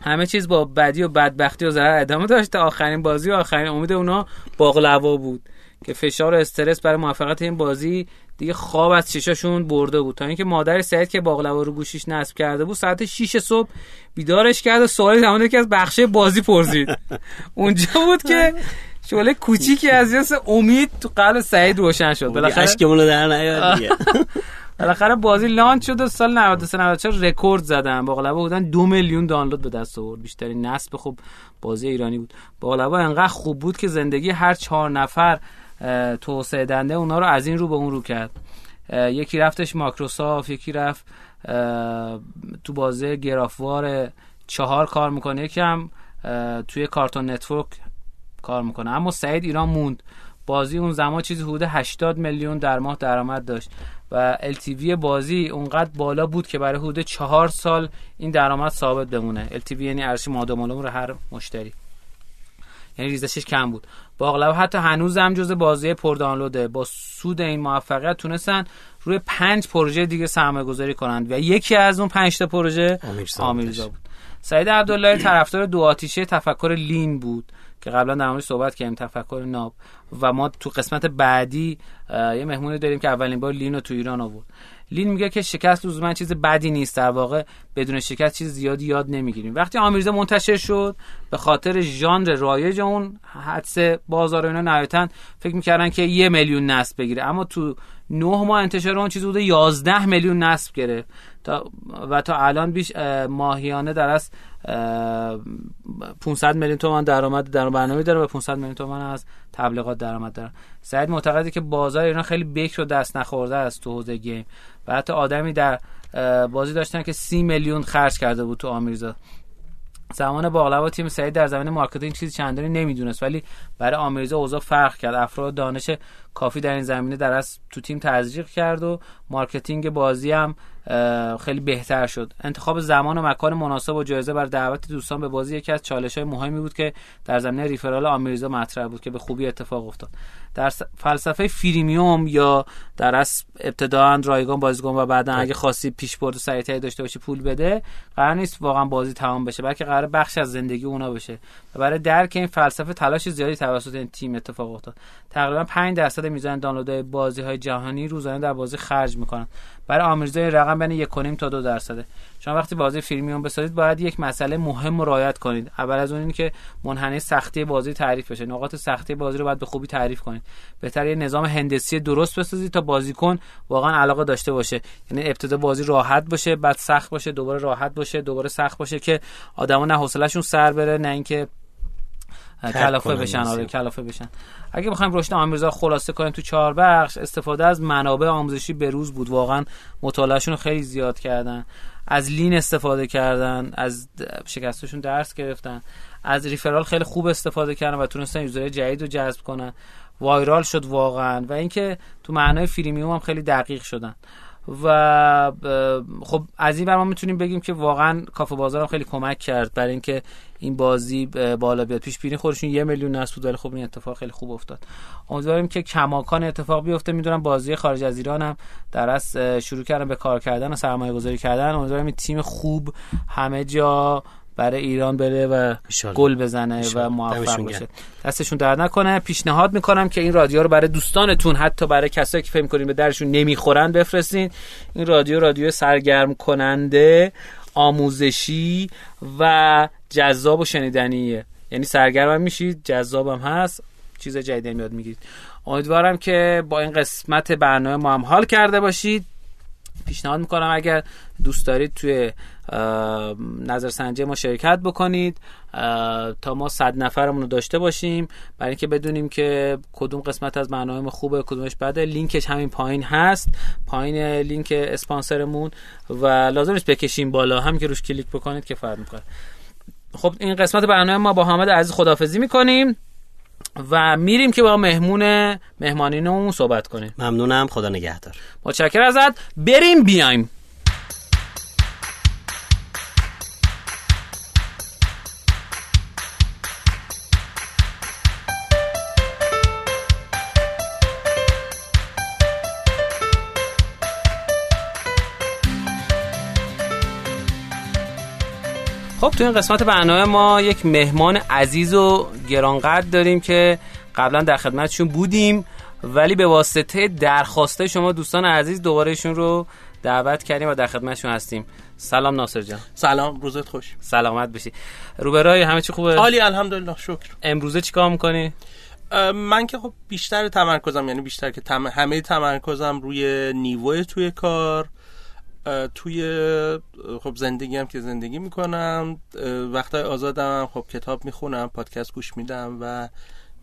همه چیز با بدی و بدبختی و ضرر ادامه داشته آخرین بازی و آخرین امید اونا باقلوا بود. که فشار و استرس برای موفقیت این بازی دیگه خواب از چشاشون برده بود. تا اینکه مادر سعید که باقلوا رو گوشیش نصب کرده بود ساعت 6 صبح بیدارش کرد و سوالی در که از بخشه بازی پرسید. اونجا بود که شعله کوچیکی از یاس امید تو قلب سعید روشن شد. بالاخره اشکمون در نیاد دیگه. بالاخره بازی لانچ شد و سال 93 94 رکورد زدن. باقلوا بودن دو میلیون دانلود به دست آورد. بیشترین نصب خوب بازی ایرانی بود. باقلوا انقدر خوب بود که زندگی هر چهار نفر توسعه دنده اونا رو از این رو به اون رو کرد. یکی رفتش ماکروسافت یکی رفت تو بازه گرافوار چهار کار می‌کنه. یکی هم توی کارتون نتورک کار می‌کنه. اما سعید ایران موند. بازی اون زمان چیزی حدود 80 میلیون در ماه درآمد داشت و LTV بازی اونقدر بالا بود که برای حدود چهار سال این درآمد ثابت بمونه. LTV یعنی ارزش مادام رو هر مشتری. یعنی ریزشش کم بود. باقلوا حتی هنوز هم جز بازی پر دانلوده. با سود این موفقیت تونستن روی پنج پروژه دیگه سرمایه گذاری کنند و یکی از اون پنج تا پروژه آمیرزا بود. سعید عبدالله طرفدار دو آتیشه تفکر لین بود که قبلا در موردش صحبت کردیم تفکر ناب. و ما تو قسمت بعدی یه مهمونی داریم که اولین بار لین رو تو ایران آورد. لین میگه که شکست لزوما چیز بدی نیست. در واقع بدون شکست چیز زیادی یاد نمی‌گیریم. وقتی آمیرزا منتشر شد به خاطر ژانر رایج اون حدس بازار اینا نهایتا فکر می‌کردن که یه میلیون نصب بگیره. اما تو نه ماه انتشار اون چیز بوده 11 میلیون نصب گرفت. تا و تا الان بیش ماهیانه در از 500 میلیون تومان درآمد در برنامه داره و 500 میلیون تومان از تبلیغات درآمد داره. سعید معتقده که بازار ایران خیلی بکر و دست نخورده است تو حوزه گیم. و حتی آدمی در بازی داشتن که 30 میلیون خرج کرده بود تو آمیرزا زمان باقلوا تیم سعید در زمین marketing چیزی چندانی نمی‌دونست ولی برای آمیرزا اوضاع فرق کرد. افراد دانش کافی در این زمینه در از تو تیم تزریق کرد و marketing بازی هم خیلی بهتر شد. انتخاب زمان و مکان مناسب و جایزه بر دعوت دوستان به بازی یکی از چالش های مهمی بود که در زمینه referral آمیرزا مطرح بود که به خوبی اتفاق افتاد. در فلسفه freemium یا در از ابتدا رایگان بازیکن و بعدا اگه خاصی پیش برد و سریعتری داشته باشی پول بده قرار نیست واقعا بازی تمام بشه بلکه قرار بخش از زندگی اونا بشه. و برای درک این فلسفه تلاش زیادی توسط این تیم اتفاق افتاد. تقریبا 5 درصد میزان دانلودهای بازی های جهانی روزانه در بازی خرج می‌کنن. برای آمیرزای رقم بین یک تا دو درصده. شما وقتی بازی فیلمیون بسازید باید یک مسئله مهم رعایت کنید. اول از اون این که منحنی سختی بازی تعریف بشه. نقاط سختی بازی رو باید به خوبی تعریف کنید. بهتر یه نظام هندسی درست بسازید تا بازیکن واقعا علاقه داشته باشه. یعنی ابتدا بازی راحت باشه بعد سخت باشه دوباره راحت باشه دوباره سخت باشه که آدما نه حوصلهشون سر بره نه اینکه کلافه بشن آره کلافه بشن. اگه بخوایم رشد آمیرزا خلاصه کنیم تو چهار بخش استفاده از منابع آموزشی به روز بود. واقعا مطالعهشون رو خیلی زیاد کردن. از لین استفاده کردن از شکستشون درس گرفتن. از ریفرال خیلی خوب استفاده کردن و تونستن یوزر جدید رو جذب کنن. وایرال شد واقعا و اینکه تو معنای فریمیوم هم خیلی دقیق شدن. و خب از این بر ما می‌تونیم بگیم که واقعا کافه بازار هم خیلی کمک کرد برای اینکه این بازی بالا بیاد. پیش بینی خودشون یه میلیون نصب بود ولی خب این اتفاق خیلی خوب افتاد. امیدواریم که کماکان اتفاق بیفته. می‌دونم بازی خارج از ایران هم در از شروع کردن به کار کردن و سرمایه گذاری کردن. امیدواریم این تیم خوب همه جا برای ایران بره و گل بزنه و موفق باشه. دستشون در نکنه. پیشنهاد می‌کنم که این رادیو رو برای دوستانتون حتی برای کسایی که فکر کنین به درشون نمی‌خورن بفرستین. این رادیو رادیو سرگرم کننده آموزشی و جذاب و شنیدنیه. یعنی سرگرم میشید جذابم هست چیز جدیدی یاد می‌گیرید امیدوارم که با این قسمت برنامه ما هم حال کرده باشید. پیشنهاد می‌کنم اگر دوست دارید توی نظرسنجی ما شرکت بکنید تا ما صد نفرمون رو داشته باشیم. برای اینکه بدونیم که کدوم قسمت از برنامه خوبه کدومش بده لینکش همین پایین هست. پایین لینک اسپانسرمون و لازم بکشیم بالا. هم که روش کلیک بکنید که فرق می‌کنه. خب این قسمت برنامه ما با حامد عزیز خدافزی می‌کنیم و میریم که با مهمون مهمانینمون صحبت کنیم. ممنونم خدا نگهدار. متشکر ازت. بریم بیایم. خب تو این قسمت برنامه ما یک مهمان عزیز و گرانقدر داریم که قبلا در خدمتشون بودیم ولی به واسطه درخواسته شما دوستان عزیز دوبارهشون رو دعوت کردیم و در خدمتشون هستیم. سلام ناصر جان. سلام روزت خوش. سلامت بشی. روبرای همه چی خوبه؟ عالی الحمدلله شکر. امروزه چیکار می‌کنی؟ من که خب بیشتر تمرکزم یعنی بیشتر که تم... همه تمرکزم روی نیوه توی کار. توی خب زندگی هم که زندگی می‌کنم وقتای آزادم خب کتاب می‌خونم پادکست گوش میدم و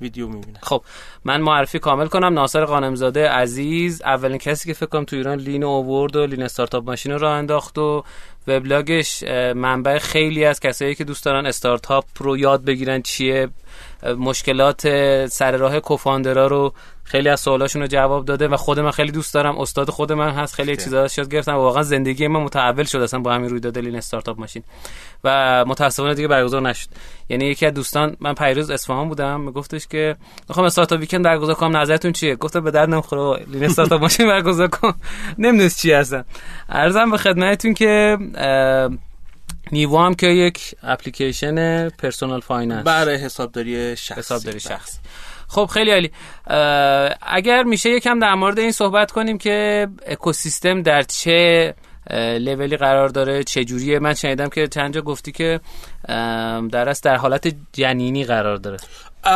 ویدیو می‌بینم. خب من معرفی کامل کنم. ناصر قانمزاده عزیز اولین کسی که فکر کنم تو ایران لین اوورد و لین استارتاپ ماشین رو انداخت و وبلاگش منبع خیلی از کسایی که دوست دارن استارتاپ رو یاد بگیرن چیه مشکلات سر راه کوفاندرا رو خیلی از سوالاشون رو جواب داده و خود من خیلی دوست دارم. استاد خود من هست. خیلی چیزا یاد گرفتم. واقعا زندگی من متحول شد اصلا با همین رویداد لین استارتاپ ماشین. و متاسفانه دیگه برگزار نشد. یعنی یکی از دوستان من پریروز اصفهان بودم. میگفتش که می‌خوام Startup Weekend برگزار کنم. نظرتون چیه؟ گفتم به درد نمی‌خوره. Lean Startup Machine برگزار کن. نمی‌دونست چی هستن. عرضم به خدمتتون که نیوو هم که یک اپلیکیشن personal finance. برای حسابداری شخصی. حسابداری. شخصی. خب خیلی عالی. اگر میشه یکم در مورد این صحبت کنیم که اکوسیستم در چه لولی قرار داره چه جوریه؟ من شنیدم که چند جا گفتی که در است در حالت جنینی قرار داره.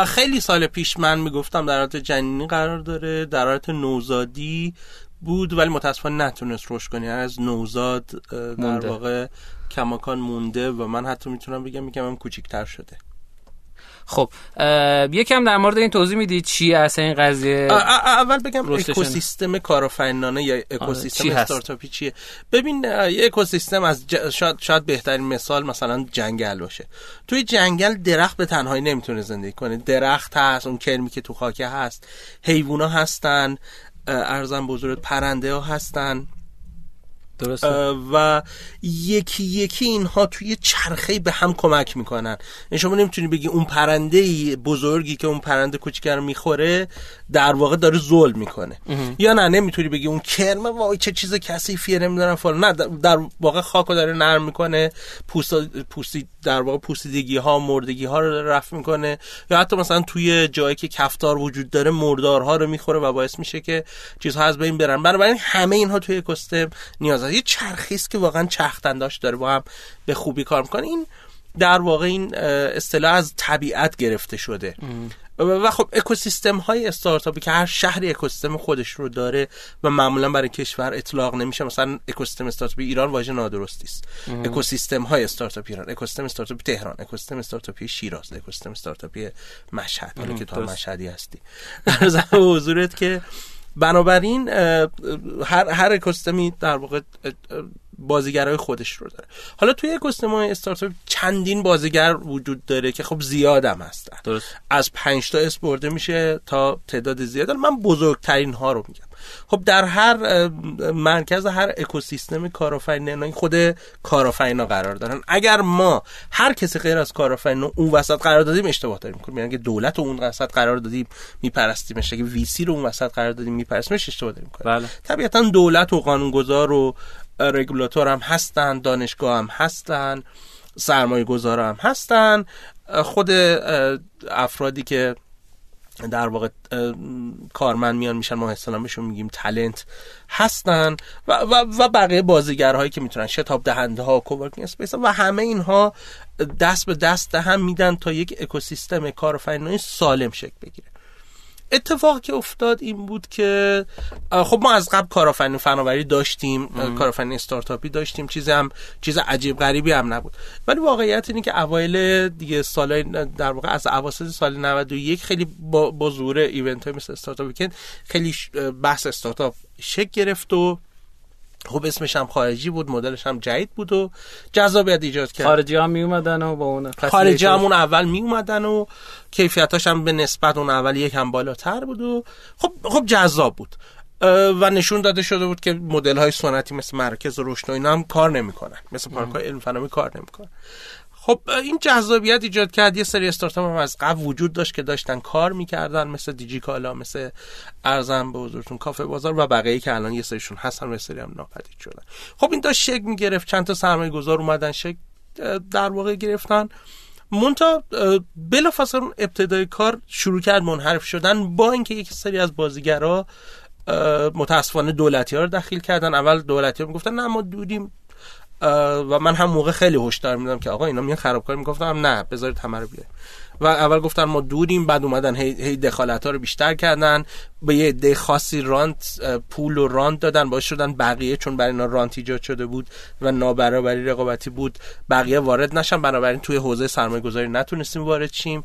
خیلی سال پیش من می‌گفتم در حالت جنینی قرار داره در حالت نوزادی بود ولی متاسفانه نتونست رشد کنه. یعنی از نوزاد در مونده. واقع کماکان مونده و من حتی می‌تونم بگم یکم هم کوچیکتر شده. خب یکم در مورد این توضیح میدی چی اصلا این قضیه؟ اول بگم رشدشون. اکوسیستم کارآفرینانه یا چی اکوسیستم هست؟ استارتاپی چیه؟ ببین یه اکوسیستم از ج- شاید شاید بهترین مثال مثلا جنگل باشه. توی جنگل درخت به تنهایی نمی‌تونه زندگی کنه. درخت هست اون کرمی که تو خاکه هست حیوونا هستن ارزم بزرگ پرنده ها هستن. درسته. و یکی یکی اینها توی چرخه به هم کمک می‌کنن. یعنی شما نمی‌تونی بگی اون پرنده بزرگی که اون پرنده کوچیک رو می‌خوره در واقع داره ظلم می‌کنه. یا نه نمی‌تونی بگی اون کرمه وای چه چیز کثیفیه نمی‌دونم فلان. نه در- واقع خاک رو داره نرم می‌کنه پوست پوستی در واقع پوسیدگی ها مردگی ها رو داره رفع می‌کنه. یا حتی مثلا توی جایی که کفتار وجود داره مردارها رو می‌خوره و باعث میشه که چیزها از بین برن. بنابراین همه اینها توی اکوسیستم نیاز هست. یه چرخی است که واقعا چرخنداش داره با هم به خوبی کار می‌کنه. این در واقع این اصطلاح از طبیعت گرفته شده. و خب اکوسیستم های استارتاپی که هر شهری اکوسیستم خودش رو داره و معمولا برای کشور اطلاق نمیشه مثلا اکوسیستم استارتاپی ایران واژه نادرستی است. اکوسیستم های استارتاپی ایران اکوسیستم استارتاپی تهران اکوسیستم استارتاپی شیراز اکوسیستم استارتاپی مشهد. حالا که تو. مشهدی هستی. عرض حضورت که بنابراین هر هر اکوسیستمی در واقع بازیگرای خودش رو داره. حالا توی اکوسیستم استارتاپ چندین بازیگر وجود داره که خب زیادم هستن. درست. از پنج تا اسم برده میشه تا تعداد زیاد. من بزرگترین ها رو میگم. خب در هر مرکز هر اکوسیستم کارآفرینی خود کارآفرینا قرار دارن. اگر ما هر کسی غیر از کارآفرین اون وسط قرار دادیم اشتباه داریم. می‌کنیم یعنی دولت رو اون وسط قرار دادیم میپرستیمش. اگه ویسی رو اون وسط قرار دادیم میپرستیمش اشتباه داریم. می‌کنیم بله. طبیعتا دولت و قانونگذار و رگولاتور هم هستن دانشگاه هم هستن سرمایه گذار هم هستن. خود افرادی که در واقع اه، کارمند میان میشن ما اصطلاحا بهشون میگیم talent هستن و, و, و بقیه بازیگرهایی که می‌تونن شتاب دهنده ها coworking space و همه اینها دست به دست هم میدن تا یک اکوسیستم کارآفرینی سالم شکل بگیره. اتفاقی که افتاد این بود که خب ما از قبل کارآفرینی فناوری داشتیم اه، کارآفرینی استارتاپی داشتیم چیزی هم چیز عجیب غریبی هم نبود. ولی واقعیت اینه که اوایل دیگه سال در واقع از اواسط سال 91 خیلی با, با ظهور event های مثل Startup Weekend خیلی بحث استارتاپ شکل گرفت و خب اسمش هم خارجی بود مدلش هم جدید بود و جذابیت ایجاد کرد. خارجی ها می اومدن و با اون خارجی همون اول می اومدن و کیفیتاش هم به نسبت اون اول یکم بالاتر بود و خب خب جذاب بود. و نشون داده شده بود که مدل های سنتی مثل مرکز رشد و اینا هم کار نمی‌کنن. مثل پارک های علم فناوری کار نمی‌کنن. خب این جذابیت ایجاد کرد. یه سری استارتاپ هم از قبل وجود داشت که داشتن کار می‌کردن مثل دیجی کالا مثل ارزم به حضورتون کافه بازار و بقیه که الان یه سریشون هستن و یه سری هم ناپدید شدن. خب این داشت شکل می‌گرفت. چند تا سرمایه گذار اومدن اه، در واقع گرفتن. مونتا بلافاصله اون ابتدای کار شروع کرد منحرف شدن با اینکه یک سری از بازیگرا متاسفانه دولتی ها رو دخیل کردن. اول دولتی ها می‌گفتن نه ما دودیم. و من هم موقع خیلی هشدار میدم که آقا اینا میان خرابکاری می‌گفتم نه بذارید همه رو بیاریم. و اول گفتن ما دوریم بعد اومدن هی, هی دخالت ها رو بیشتر کردن به یه عده خاصی رانت پول و رانت دادن باعث شدن بقیه چون برای اینا رانت ایجاد شده بود و نابرابری رقابتی بود بقیه وارد نشن بنابراین توی حوزه سرمایه گذاری نتونستیم وارد شیم.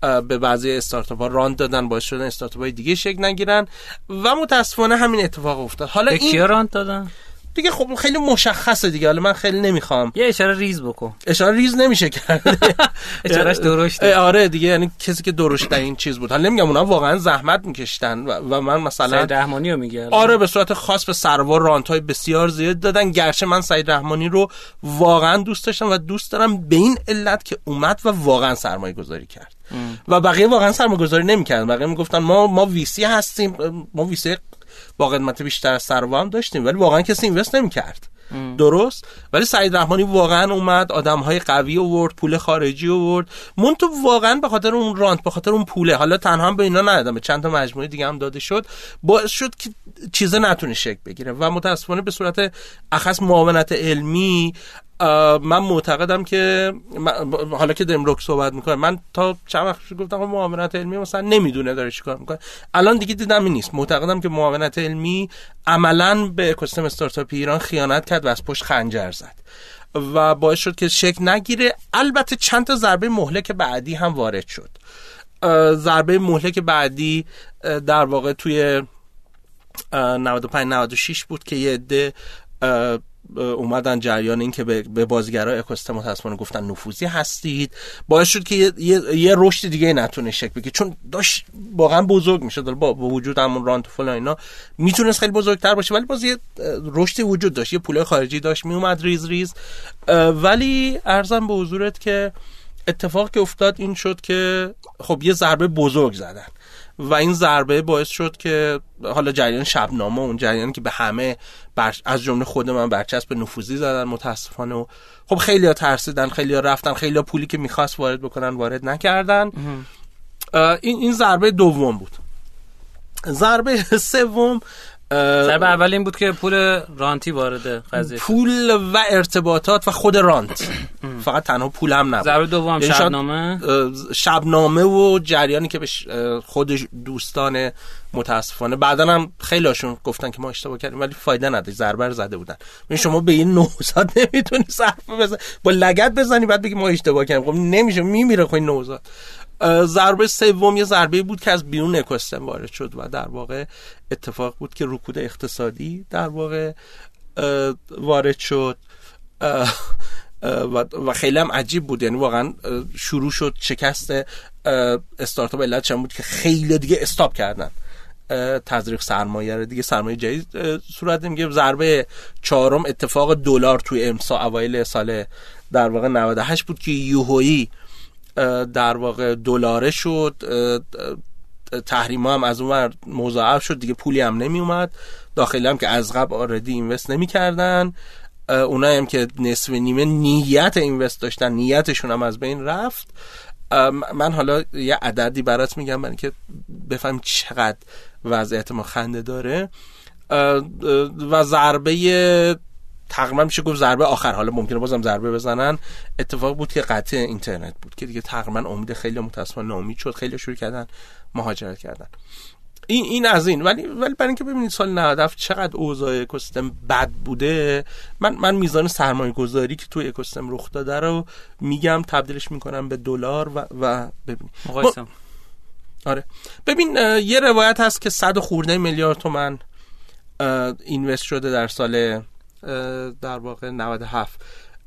به بعضی استارتاپ ها رانت دادن باعث شدن استارتاپ های دیگه شکل نگیرن. و متاسفانه همین اتفاق افتاد. حالا این رانت دادن؟ دیگه خب خیلی مشخصه دیگه. حالا من خیلی نمی‌خوام. یه اشاره ریز بکن. اشاره ریز نمیشه کرد اشارهش درشته. اه، آره دیگه یعنی کسی که درشت این چیز بود. حالا نمیگم اونا واقعا زحمت میکشتن و, و من مثلا سعید رحمانی رو میگه. آره به صورت خاص به سرآوا رانت های بسیار زیاد دادن. گرچه من سعید رحمانی رو واقعا دوست داشتم و دوست دارم به این علت که اومد و واقعا سرمایه گذاری کرد و بقیه واقعا سرمایه گذاری نمی‌کردن. بقیه می‌گفتن ما ما ویسی هستیم. ما ویسی با قدمت بیشتر از سروا هم داشتیم ولی واقعا کسی اینوست نمی‌کرد. درست؟ ولی سعید رحمانی واقعا اومد آدم های قوی آورد پول خارجی آورد. من تو واقعا به خاطر اون رانت به خاطر اون پوله. حالا تنها به اینا ندادم چند تا مجموعه دیگه هم داده شد. باعث شد که چیزه نتونه شکل بگیره. و متاسفانه به صورت اخص معاونت علمی من معتقدم که حالا که رک صحبت می‌کنم من تا چند وقت گفتم معاونت علمی مثلا نمی‌دونه داره چیکار می‌کنه. الان دیگه دیدم این نیست. معتقدم که معاونت علمی عملا به اکوسیستم استارتاپ ایران خیانت کرد و از پشت خنجر زد. و باعث شد که شکل نگیره. البته چند تا ضربه مهلک بعدی هم وارد شد. ضربه مهلک بعدی در واقع توی 95 96 بود که یه عده اومدن جریان این که به بازیگرای اکوسیستم متاسفانه گفتن نفوذی هستید. باعث شد که یه, یه،, رشد دیگه نتونه شکل بگیره. چون داشت واقعا بزرگ میشه با, با وجود همون رانت فلان اینا می‌تونست خیلی بزرگتر باشه ولی باز یه رشدی وجود داشت. یه پول خارجی داشت میومد ریز ریز. ولی ارزم به حضورت که اتفاق که افتاد این شد که خب یه ضربه بزرگ زدن. و این ضربه باعث شد که حالا جریان شبنامه اون جریان که به همه بر... از جمله خود من برچسب نفوذی زدن متاسفانه و خب خیلی ها ترسیدن خیلی ها رفتن خیلی ها پولی که می‌خواست وارد بکنن وارد نکردن. این این ضربه دوم بود. ضربه سوم ضربه اول این بود که پول رانتی وارد قضیه پول و ارتباطات و خود رانت. فقط تنها پول هم نبود. ضربه دوم یعنی شبنامه؟ شبنامه و جریانی که به خود دوستان متاسفانه بعدا هم خیلی هاشون گفتن که ما اشتباه کردیم ولی فایده نداشت. ضربه رو زده بودن. این شما به این نوزاد نمی‌تونی صرف بزنی. با لگت بزنی بعد بگی ما اشتباه کردیم. خب نمیشه میمیره خب این نوزاد. ضربه سوم یه ضربه بود که از بیرون اکوسیستم وارد شد و در واقع اتفاق بود که رکود اقتصادی در واقع وارد شد. و خیلی هم عجیب بود. یعنی واقعا شروع شد شکست استارتاپ علت بود که خیلی دیگه استاپ کردن. تزریق سرمایه رو دیگه سرمایه جدید صورت نمیگه ضربه چهارم اتفاق دلار توی امسا اوایل سال در واقع 98 بود که یوهویی در واقع دلاره شد تحریم هم از اون مضاعف شد دیگه پولی هم نمی اومد داخلی هم که از قبل آردی اینوست نمی کردن اونایی هم که نصف نیمه نیت اینوست داشتن نیتشون هم از بین رفت. من حالا یه عددی برات میگم برای که بفهم چقدر وضعیت ما خنده داره. و ضربه تقریبا میشه گفت ضربه آخر. حالا ممکنه بازم ضربه بزنن. اتفاق بود که قطع اینترنت بود که دیگه تقریبا امید خیلی متاسفانه ناامید شد. خیلی شروع کردن مهاجرت کردن. این این از این. ولی ولی برای اینکه ببینید سال 97 چقدر اوضاع اکوسیستم بد بوده من من میزان سرمایه گذاری که توی اکوسیستم رخ داده رو میگم تبدیلش می‌کنم به دلار و و ببین آره. ببین یه روایت هست که 100 خورده میلیارد تومن اینوست شده در سال در واقع 97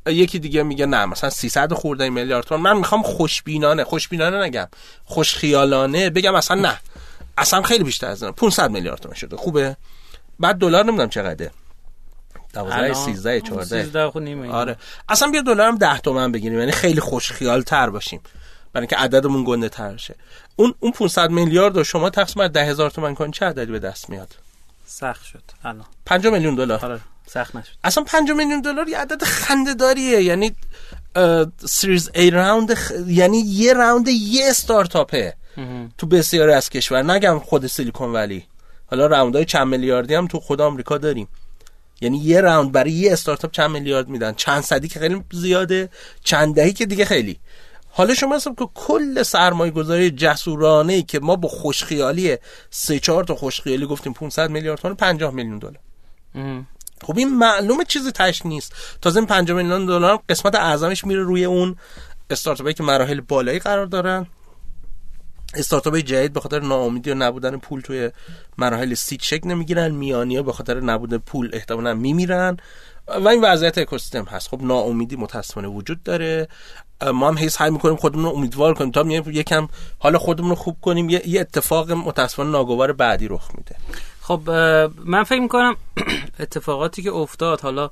یکی دیگه میگه نه مثلا 300 خورده میلیارد تومان من می‌خوام خوشبینانه خوشبینانه نگم. خوشخیالانه بگم اصلا نه. اصلا خیلی بیشتر از این 500 میلیارد تومان شده. خوبه؟ بعد دلار نمی‌دونم چقدره. 12 13 14 آره. اصلا بیا دلار هم 10 تومن بگیریم. یعنی خیلی خوشخیال تر باشیم. برای اینکه عددمون گنده تر شه. اون اون 500 میلیارد رو شما تقسیم بر 10000 تومن کنید چه عددی به دست میاد؟ سخت شد. الان. 5 میلیون دلار. آره. سخت نشد. اصلا 5 میلیون دلار یه عدد خنده داریه یعنی سریز ای راوند یعنی یه راوند یه استارتاپه تو بسیاری از کشور. نگم خود سیلیکون ولی. حالا راوندهای چند میلیاردی هم تو خود آمریکا داریم. یعنی یه راوند برای یه استارتاپ چند میلیارد میدن. چند صدی که خیلی زیاده. چند دهی که دیگه خیلی. حالا شما حساب که کل سرمایه گذاری جسورانه ای که ما با خوشخیالی سه چهار تا خوشخیالی گفتیم 500 میلیارد تومان 50 میلیون دلار. خب این معلومه چیزی تش نیست. تازه این 5 میلیون دلار قسمت اعظمش میره روی اون استارتاپی که مراحل بالایی قرار دارن. استارتاپ جدید به خاطر ناامیدی و نبودن پول توی مراحل سیت شک نمی‌گیرن میانی ها به خاطر نبود پول احتمالا میمیرن. و این وضعیت اکوسیستم هست. خب ناامیدی متاسفانه وجود داره. ما هم هی سعی می‌کنیم خودمون رو امیدوار کنیم تا یکم حالا خودمون رو خوب کنیم. یه اتفاق متاسفانه ناگوار بعدی رخ میده. خب من فکر می‌کنم اتفاقاتی که افتاد حالا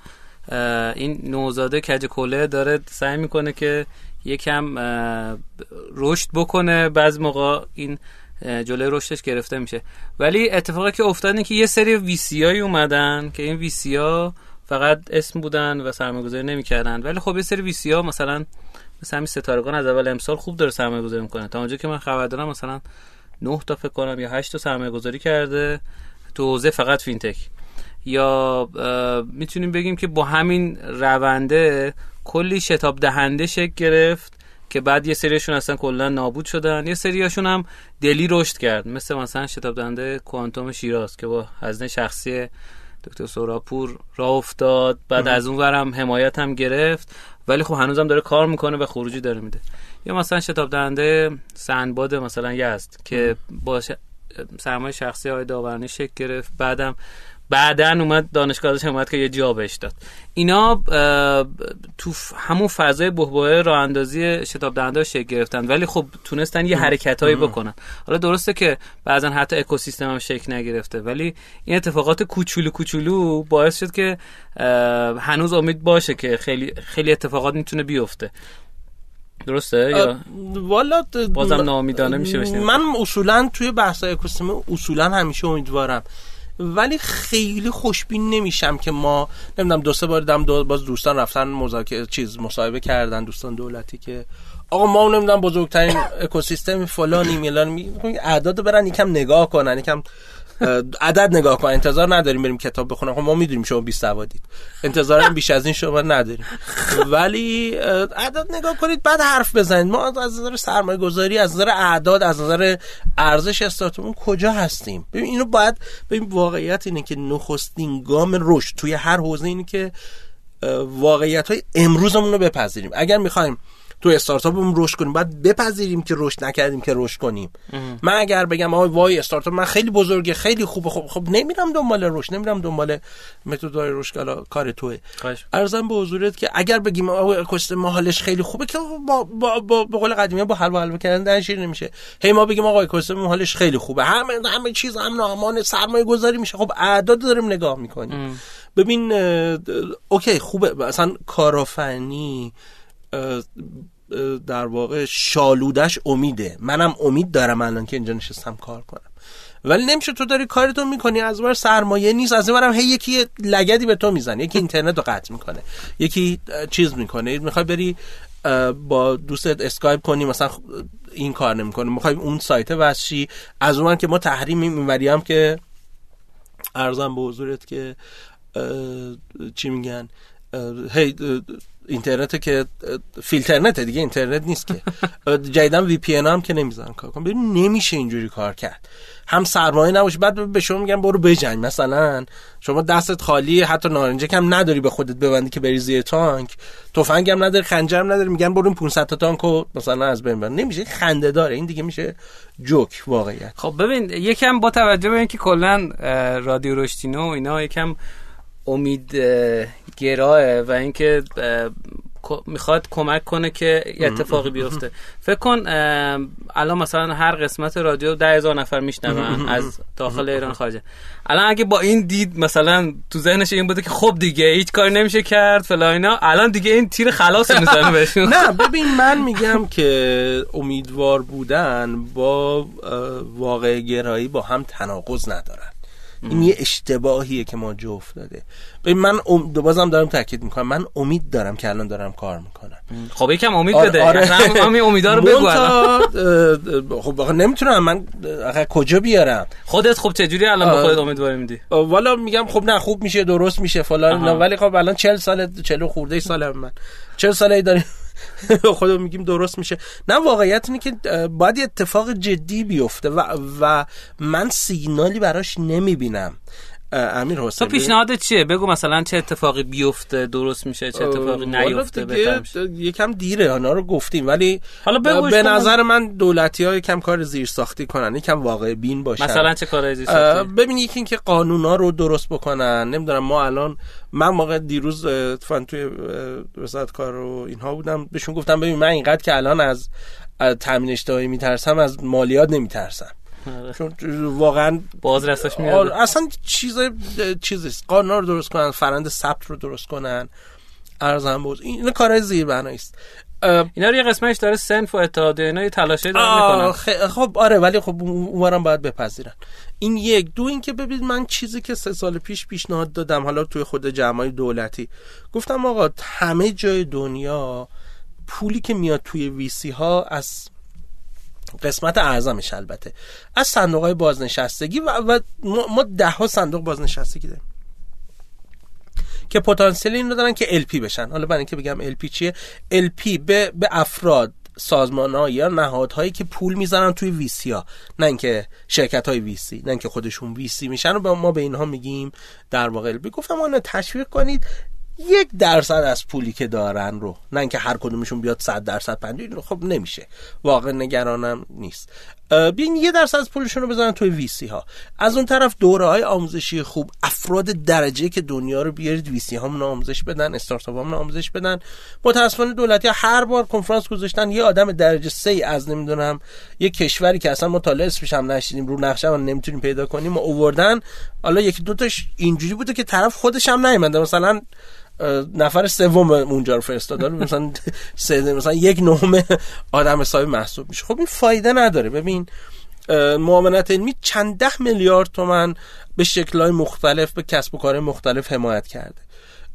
این نوزاده کج کله داره سعی می‌کنه که یکم رشد بکنه بعض موقع این جلوی رشدش گرفته میشه. ولی اتفاقی که افتاد که یه سری ویسی اومدن که این ویسی ها فقط اسم بودن و سرمایه گذاری نمی‌کردن. ولی خب یه سری ویسی ها مثلا مثلا همین ستارگان از اول امسال خوب داره سرمایه گذاری می‌کنه. تا اونجا که من خبر دارم مثلا 9 تا فکر کنم یا 8 تا سرمایه گذاری کرده. تو حوزه فقط فینتک. یا می‌تونیم بگیم که با همین رونده کلی شتاب دهنده شکل گرفت که بعد یه سریشون اصلا کلا نابود شدن. یه سریاشون هم دلی رشد کرد. مثل مثلا شتاب دهنده کوانتوم شیراز که با هزینه شخصی دکتر سوراپور را افتاد. بعد از اون ورم حمایت هم گرفت. ولی خب هنوزم داره کار می‌کنه و خروجی داره میده. یا مثلا شتاب دهنده سندباد مثلا یزد که با سرمایه شخصی های داورانی شکل گرفت. بعدم بعدا اومد دانشگاه ازش اومد که یه جا بهش داد. اینا تو همون فضای بحبوحه راه اندازی شتاب دهنده شکل گرفتن. ولی خب تونستن یه حرکت هایی بکنن. حالا درسته که بعضا حتی اکوسیستم هم شکل نگرفته. ولی این اتفاقات کوچولو کوچولو باعث شد که هنوز امید باشه که خیلی خیلی اتفاقات می‌تونه بیفته. درسته؟ یا والا بازم ناامیدانه میشه من اصولا توی بحث اکوسیستم اصولا همیشه امیدوارم. ولی خیلی خوشبین نمیشم که ما نمی‌دونم دو سه بار دم دو باز دوستان رفتن مذاکره چیز مصاحبه کردن دوستان دولتی که آقا ما نمی‌دونم بزرگترین اکوسیستم فلانی میلان می اعداد برن یکم نگاه کنن یکم عدد نگاه کن انتظار نداریم بریم کتاب بخونم خب ما می‌دونیم شما 20 سوادید. انتظار بیش از این شما نداریم. ولی عدد نگاه کنید بعد حرف بزنید. ما از نظر سرمایه گذاری از نظر اعداد از نظر ارزش استارتاپمون کجا هستیم؟ ببین اینو باید ببین واقعیت اینه که نخستین گام رشد توی هر حوزه اینه که واقعیت های امروزمون رو بپذیریم. اگر می‌خوایم تو استارتاپمون رشد کنیم. باید بپذیریم که رشد نکردیم که رشد کنیم. من اگر بگم آقا وای استارتاپ من خیلی بزرگه خیلی خوبه. خب خب نمیرم دنبال رشد نمیرم دنبال متدهای رشد کار توه. ارزم به حضورت که اگر بگیم آقا اکوسیستم حالش خیلی خوبه که با با با به قول قدیمی با حلوا حلوا کردن شیر نمیشه. هی ما بگیم آقا اکوسیستم حالش خیلی خوبه. همه همه چیز امن و امان سرمایه گذاری میشه. خب اعداد داریم نگاه می‌کنیم. ببین اوکی خوبه. مثلا کارآفرینی در واقع شالودش امیده. منم امید دارم الان که اینجا نشستم کار کنم. ولی نمیشه تو داری کارتو می‌کنی. از بار سرمایه نیست. از اینورم هی یکی لگدی به تو می‌زنه. یکی اینترنت رو قطع می‌کنه. یکی چیز می‌کنه. می‌خوای بری با دوستت اسکایپ کنی. مثلا این کار نمی‌کنه. می‌خوای اون سایت واسشی از اون که ما تحریم می‌بری هم که ارزم به حضورت که چی میگن؟ هی اینترنت که فیلترنت دیگه اینترنت نیست که. جدیدن وی پی هم که نمی‌زنن کار کن ببین نمیشه اینجوری کار کرد. هم سرمایه نباشه بعد به شما میگن برو بجنگ. مثلا شما دستت خالی حتی نارنجک هم نداری به خودت ببندی که بری زیر تانک. تفنگ هم نداری خنجر هم نداری. میگن برو این 500 تا تانکو مثلا از بین بر نمیشه خنده داره. این دیگه میشه جوک واقعیت. خب ببین یکم با توجه به اینکه کلا رادیو رشتینو اینا یکم امید گراه و اینکه می‌خواد کمک کنه که اتفاقی بیفته. فکر کن الان مثلا هر قسمت رادیو ده هزار نفر میشنون از داخل ایران خارجه. الان اگه با این دید مثلا تو ذهنش این بوده که خب دیگه هیچ کاری نمیشه کرد فلاینا الان دیگه این تیر خلاص می‌زنه بهشون. نه ببین من میگم که امیدوار بودن با واقع گرایی با هم تناقض ندارن. این یه اشتباهیه که ما جو افتاده ببین من ام... بازم دارم تاکید می‌کنم. من امید دارم که الان دارم کار می‌کنم. خب یکم امید آره بده. آره. همین امیدا رو بگو خب نمی‌تونم. من کجا بیارم؟ خودت خب چجوری الان به خودت امیدواری میدی؟ والا میگم خب نه خوب میشه درست میشه فلان ولی خب الان 40 سال 40 خورده سال من. 40 ساله داریم. خودمون میگیم درست میشه. نه واقعیت اینه که باید اتفاق جدی بیفته و, و من سیگنالی براش نمی‌بینم. امیر حسین تو پیشنهادت چیه؟ بگو مثلا چه اتفاقی بیفته درست میشه چه اتفاقی نیفته یکم دیره اونا رو گفتیم ولی حالا به نظر من دولتی ها یکم کار زیر ساختی کنن یکم واقع بین باشن. مثلا چه کارهای زیر ساختی ببین یکی اینکه قانونا رو درست بکنن نمی‌دونم ما الان من موقع دیروز فن توی وزارت کار رو اینها بودم بهشون گفتم ببین من اینقدر که الان از تامین اجتماعی میترسم از مالیات نمیترسم. چون واقعا بازرسش میاد. آره، اصلا چیز چیزی قانون رو درست کنن فرند ثبت رو درست کنن ارزم بود این کارهای زیر است. اینا رو یه قسمتش داره سنف و اتحادیه اینا یه تلاشی دارن می‌کنن. خب آره ولی خب اون- اونورم باید بپذیرن. این یک. دو این که ببینید من چیزی که سه سال پیش پیشنهاد دادم حالا توی خود جمعای دولتی. گفتم آقا همه جای دنیا پولی که میاد توی ویسی ها از قسمت اعظمش البته. از صندوق های بازنشستگی و, و ما ده ها صندوق بازنشستگی داریم. که پتانسیل این رو دارن که LP بشن. حالا برای اینکه بگم LP چیه؟ LP به, به افراد سازمان ها یا نهادهایی که پول می‌زنن توی ویسی ها. نه اینکه شرکت های ویسی نه اینکه خودشون ویسی میشن و ما به اینها میگیم در واقع LP گفتم آنها تشویق کنید. یک درصد از پولی که دارن رو نه اینکه هر کدومشون بیاد صد درصد پنجاه رو خب نمیشه. واقع نگرانم نیست. بیاین یه درصد از پولشون رو بزنن توی ویسی ها از اون طرف دوره های آموزشی خوب افراد درجه که دنیا رو بیارید ویسی هامون آموزش بدن استارتاپ هامون آموزش بدن. متاسفانه دولتی ها هر بار کنفرانس گذاشتن یه آدم درجه سه از نمی‌دونم یه کشوری که اصلا مطالعه اسمش هم نشیدیم رو نقشه هم نمی‌تونیم پیدا کنیم و اووردن. حالا یکی دو تاش اینجوری بوده که طرف خودش هم نیومده. مثلا نفر سوم اونجا رو فرستاده مثلا سه مثلا یک نهم آدم حسابی محسوب میشه. خب این فایده نداره. ببین معاونت علمی چند ده میلیارد تومن به شکلهای مختلف به کسب و کار مختلف حمایت کرده.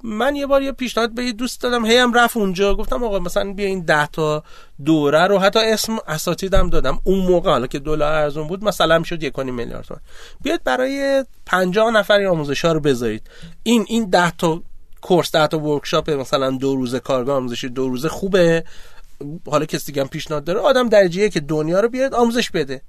من یه بار یه پیشنهاد به یه دوست دادم. هی هم رفت اونجا. گفتم آقا مثلا بیا این ده تا دوره رو. حتی اسم اساتیدم دادم. اون موقع حالا که دلار ارزون بود مثلا می‌شد یک میلیارد تومن. بیاد برای 50 نفر این آموزش ها رو بذارید. این این ده تا course ده تا workshop مثلا دو روزه کارگاه آموزشی دو روزه خوبه. حالا کسی دیگه پیشنهاد داره آدم درجه یک دنیا رو بیاد آموزش بده.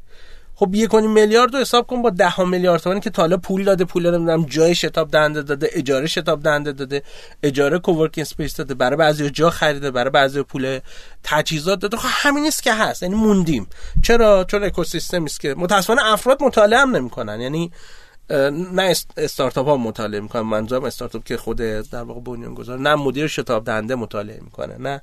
خب یک میلیارد رو حساب کن با ده ها میلیارد تومانی که تا حالا پول داده پول نمی‌دونم جای شتاب دهنده داده اجاره شتاب دهنده داده اجاره coworking space داده برای بعضی جا خریده برای بعضی پول تجهیزات داده. خب همین است که هست یعنی موندیم. چرا؟ چون اکوسیستمی است که متاسفانه افراد مطالعه هم نمی‌کنن. یعنی نه است- استارتاپ ها مطالعه می‌کنن. منظورم استارتاپ که خود در واقع بنیانگذار نه مدیر شتاب دهنده مطالعه می‌کنه نه.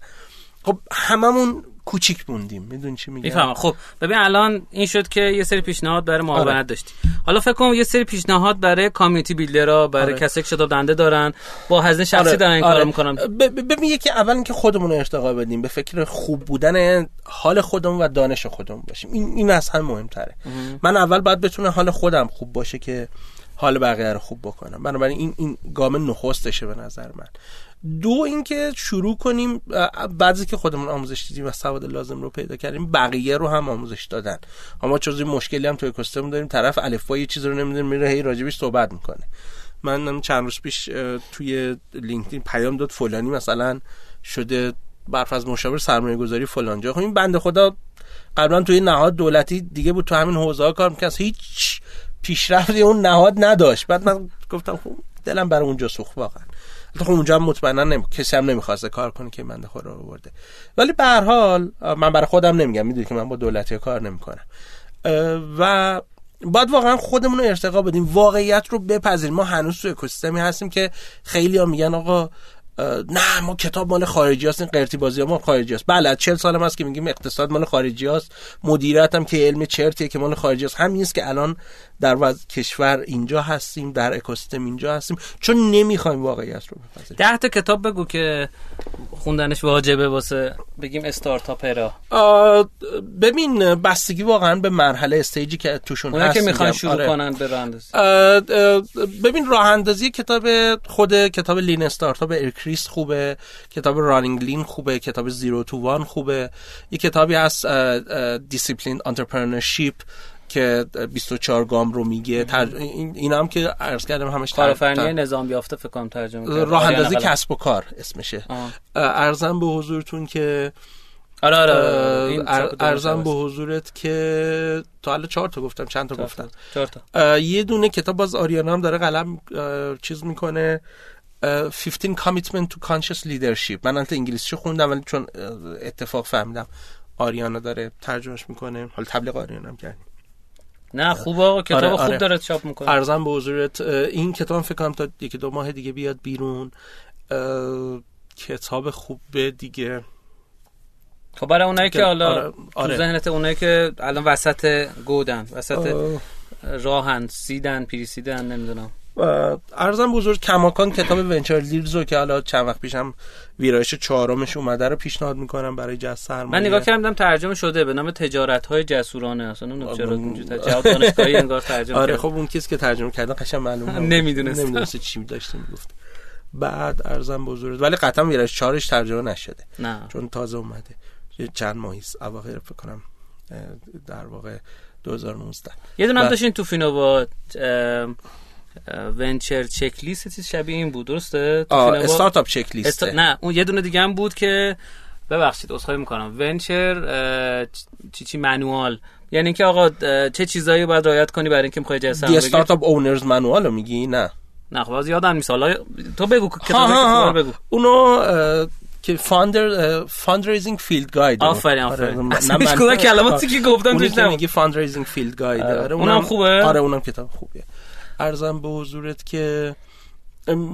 خب هممون کوچیک موندیم. می‌دونی چی میگم؟ می‌فهمم. خب ببین الان این شد که یه سری پیشنهاد برای معاونت آره. داشتی حالا فکر کنم یه سری پیشنهاد برای کامیونیتی بیلدرها برای آره. کسایی که شتاب دنده دارن با هزینه شخصی دارن این کارو می‌کنن. ببین یکی اول اینکه خودمون رو ارتقا بدیم به فکر خوب بودن حال خودمون و دانش خودمون باشیم. این این هم مهمتره. من اول باید بتونه حال خودم خوب باشه که حال بقیه رو خوب بکنم. بنابراین این این گام نخستشه به نظر من. دو اینکه شروع کنیم بعضی که خودمون آموزش دیدیم و سواد لازم رو پیدا کردیم بقیه رو هم آموزش دادن. اما چون مشکلی هم توی اکوسیستم داریم طرف الفبا یه چیز رو نمی‌دونه میره هی راجبش صحبت می‌کنه. من چند روز پیش توی لینکدین پیام داد فلانی مثلا شده برف از مشاور سرمایه گذاری فلان جا خب این بنده خدا قبلا توی نهاد دولتی دیگه بود تو همین حوزه ها کار می‌کنه هیچ پیشرفتی اون نهاد نداشت. بعد من گفتم خب دلم برای اونجا سوخت واقعا. خب اونجا مطمئنا نمی... کسی هم نمی‌خواسته کار کنه که بنده خدا رو آورده. ولی به هر حال من برای خودم نمیگم می‌دونی که من با دولتی کار نمی‌کنم. و باید واقعا خودمون رو ارتقا بدیم. واقعیت رو بپذیریم. ما هنوز تو اکوسیستمی هستیم که خیلی ها میگن آقا نه ما کتاب مال خارجی هست این قرتی بازی ها ما خارجی هست. بله 40 سال هم هست که میگیم اقتصاد مال خارجی هست. مدیریت هم که علم چرتیه که مال خارجی هست. همین است که الان در وضع کشور اینجا هستیم در اکوسیستم اینجا هستیم. چون نمی‌خوایم واقعیت رو بپذیریم. ده تا کتاب بگو که خوندنش واجبه واسه بگیم استارتاپ را ببین بستگی واقعا به مرحله استیجی که توشون هست که می‌خوان. شروع آره. کنن به راه ببین راه اندازی کتاب خود کتاب لین استارتاپ خوبه کتاب رانینگ لین خوبه کتاب زیرو تو وان خوبه. یه کتابی هست دیسیپلین انترپرنورشیپ که 24 گام رو میگه. تر... این هم که عرض کردم همش تر- تر- نظام یافته فکر کنم ترجمه. راه اندازی. کسب و کار اسمشه. ارزم به حضورتون که آره آره ارزم نفر به. حضورت که تا حالا چهار تا گفتم چند تا گفتم. چهار تا. یه دونه کتاب باز آریانا هم داره قلم چیز می‌کنه. 15 commitment to conscious leadership. من البته انگلیسیشو خوندم ولی چون اتفاق فهمیدم آریانا داره ترجمهش می‌کنه. حالا تبلیغ آریانا هم کردیم. نه خوب آقا کتاب آره، خوب آره. داره چاپ می‌کنه. ارزم به حضورت این کتاب فکر کنم تا یکی دو ماه دیگه بیاد بیرون. کتاب خوب دیگه. خب برای اونایی که حالا آره، آره. تو ذهنت اونایی که الان وسط گودن وسط اه، راهن سیدن پیریسیدن نمی‌دونم. ارزم بزرگ کماکان کتاب ونچر لیدز رو که حالا چند وقت پیشم ویرایش چهارمش اومده رو پیشنهاد می‌کنم برای جذب سرمایه. من نگاه کردم ترجمه شده به نام تجارت های جسورانه اصلا اون چرا اینجوری جواب دانشگاهی انگار ترجمه آره خب اون کسی که ترجمه کرده قشنگ معلومه نمی‌دونست نمی‌دونست چی داشته می‌گفت. بعد ارزم بزرگ ولی قطعا ویرایش چهارش ترجمه نشده. نه. چون تازه اومده. یه چند ماهی است اواخر فکر کنم در واقع 2019 یه دونه هم. داشتین تو فینووا ونچر چک لیست چیز شبیه این بود درسته؟ تو استارتاپ چک لیست است... نه اون یه دونه دیگه هم بود که ببخشید عذرخواهی می‌کنم. ونچر چی چی منوال یعنی اینکه آقا چه چیزایی باید رعایت کنی برای اینکه می‌خوای جسم دی استارتاپ اونرز منوال رو میگی؟ نه. نه خب یادم حالا تو بگو ها کتاب ها ها. بگو. اونو که فاندر فاندریزینگ فیلد گاید آفرین آفرین. اصلا هیچ کدوم کلماتی که گفتم توش. میگی فاندریزینگ فیلد گاید آره. آره اونم خوبه؟ آره اونم کتاب خوبیه. ارزم به حضورت که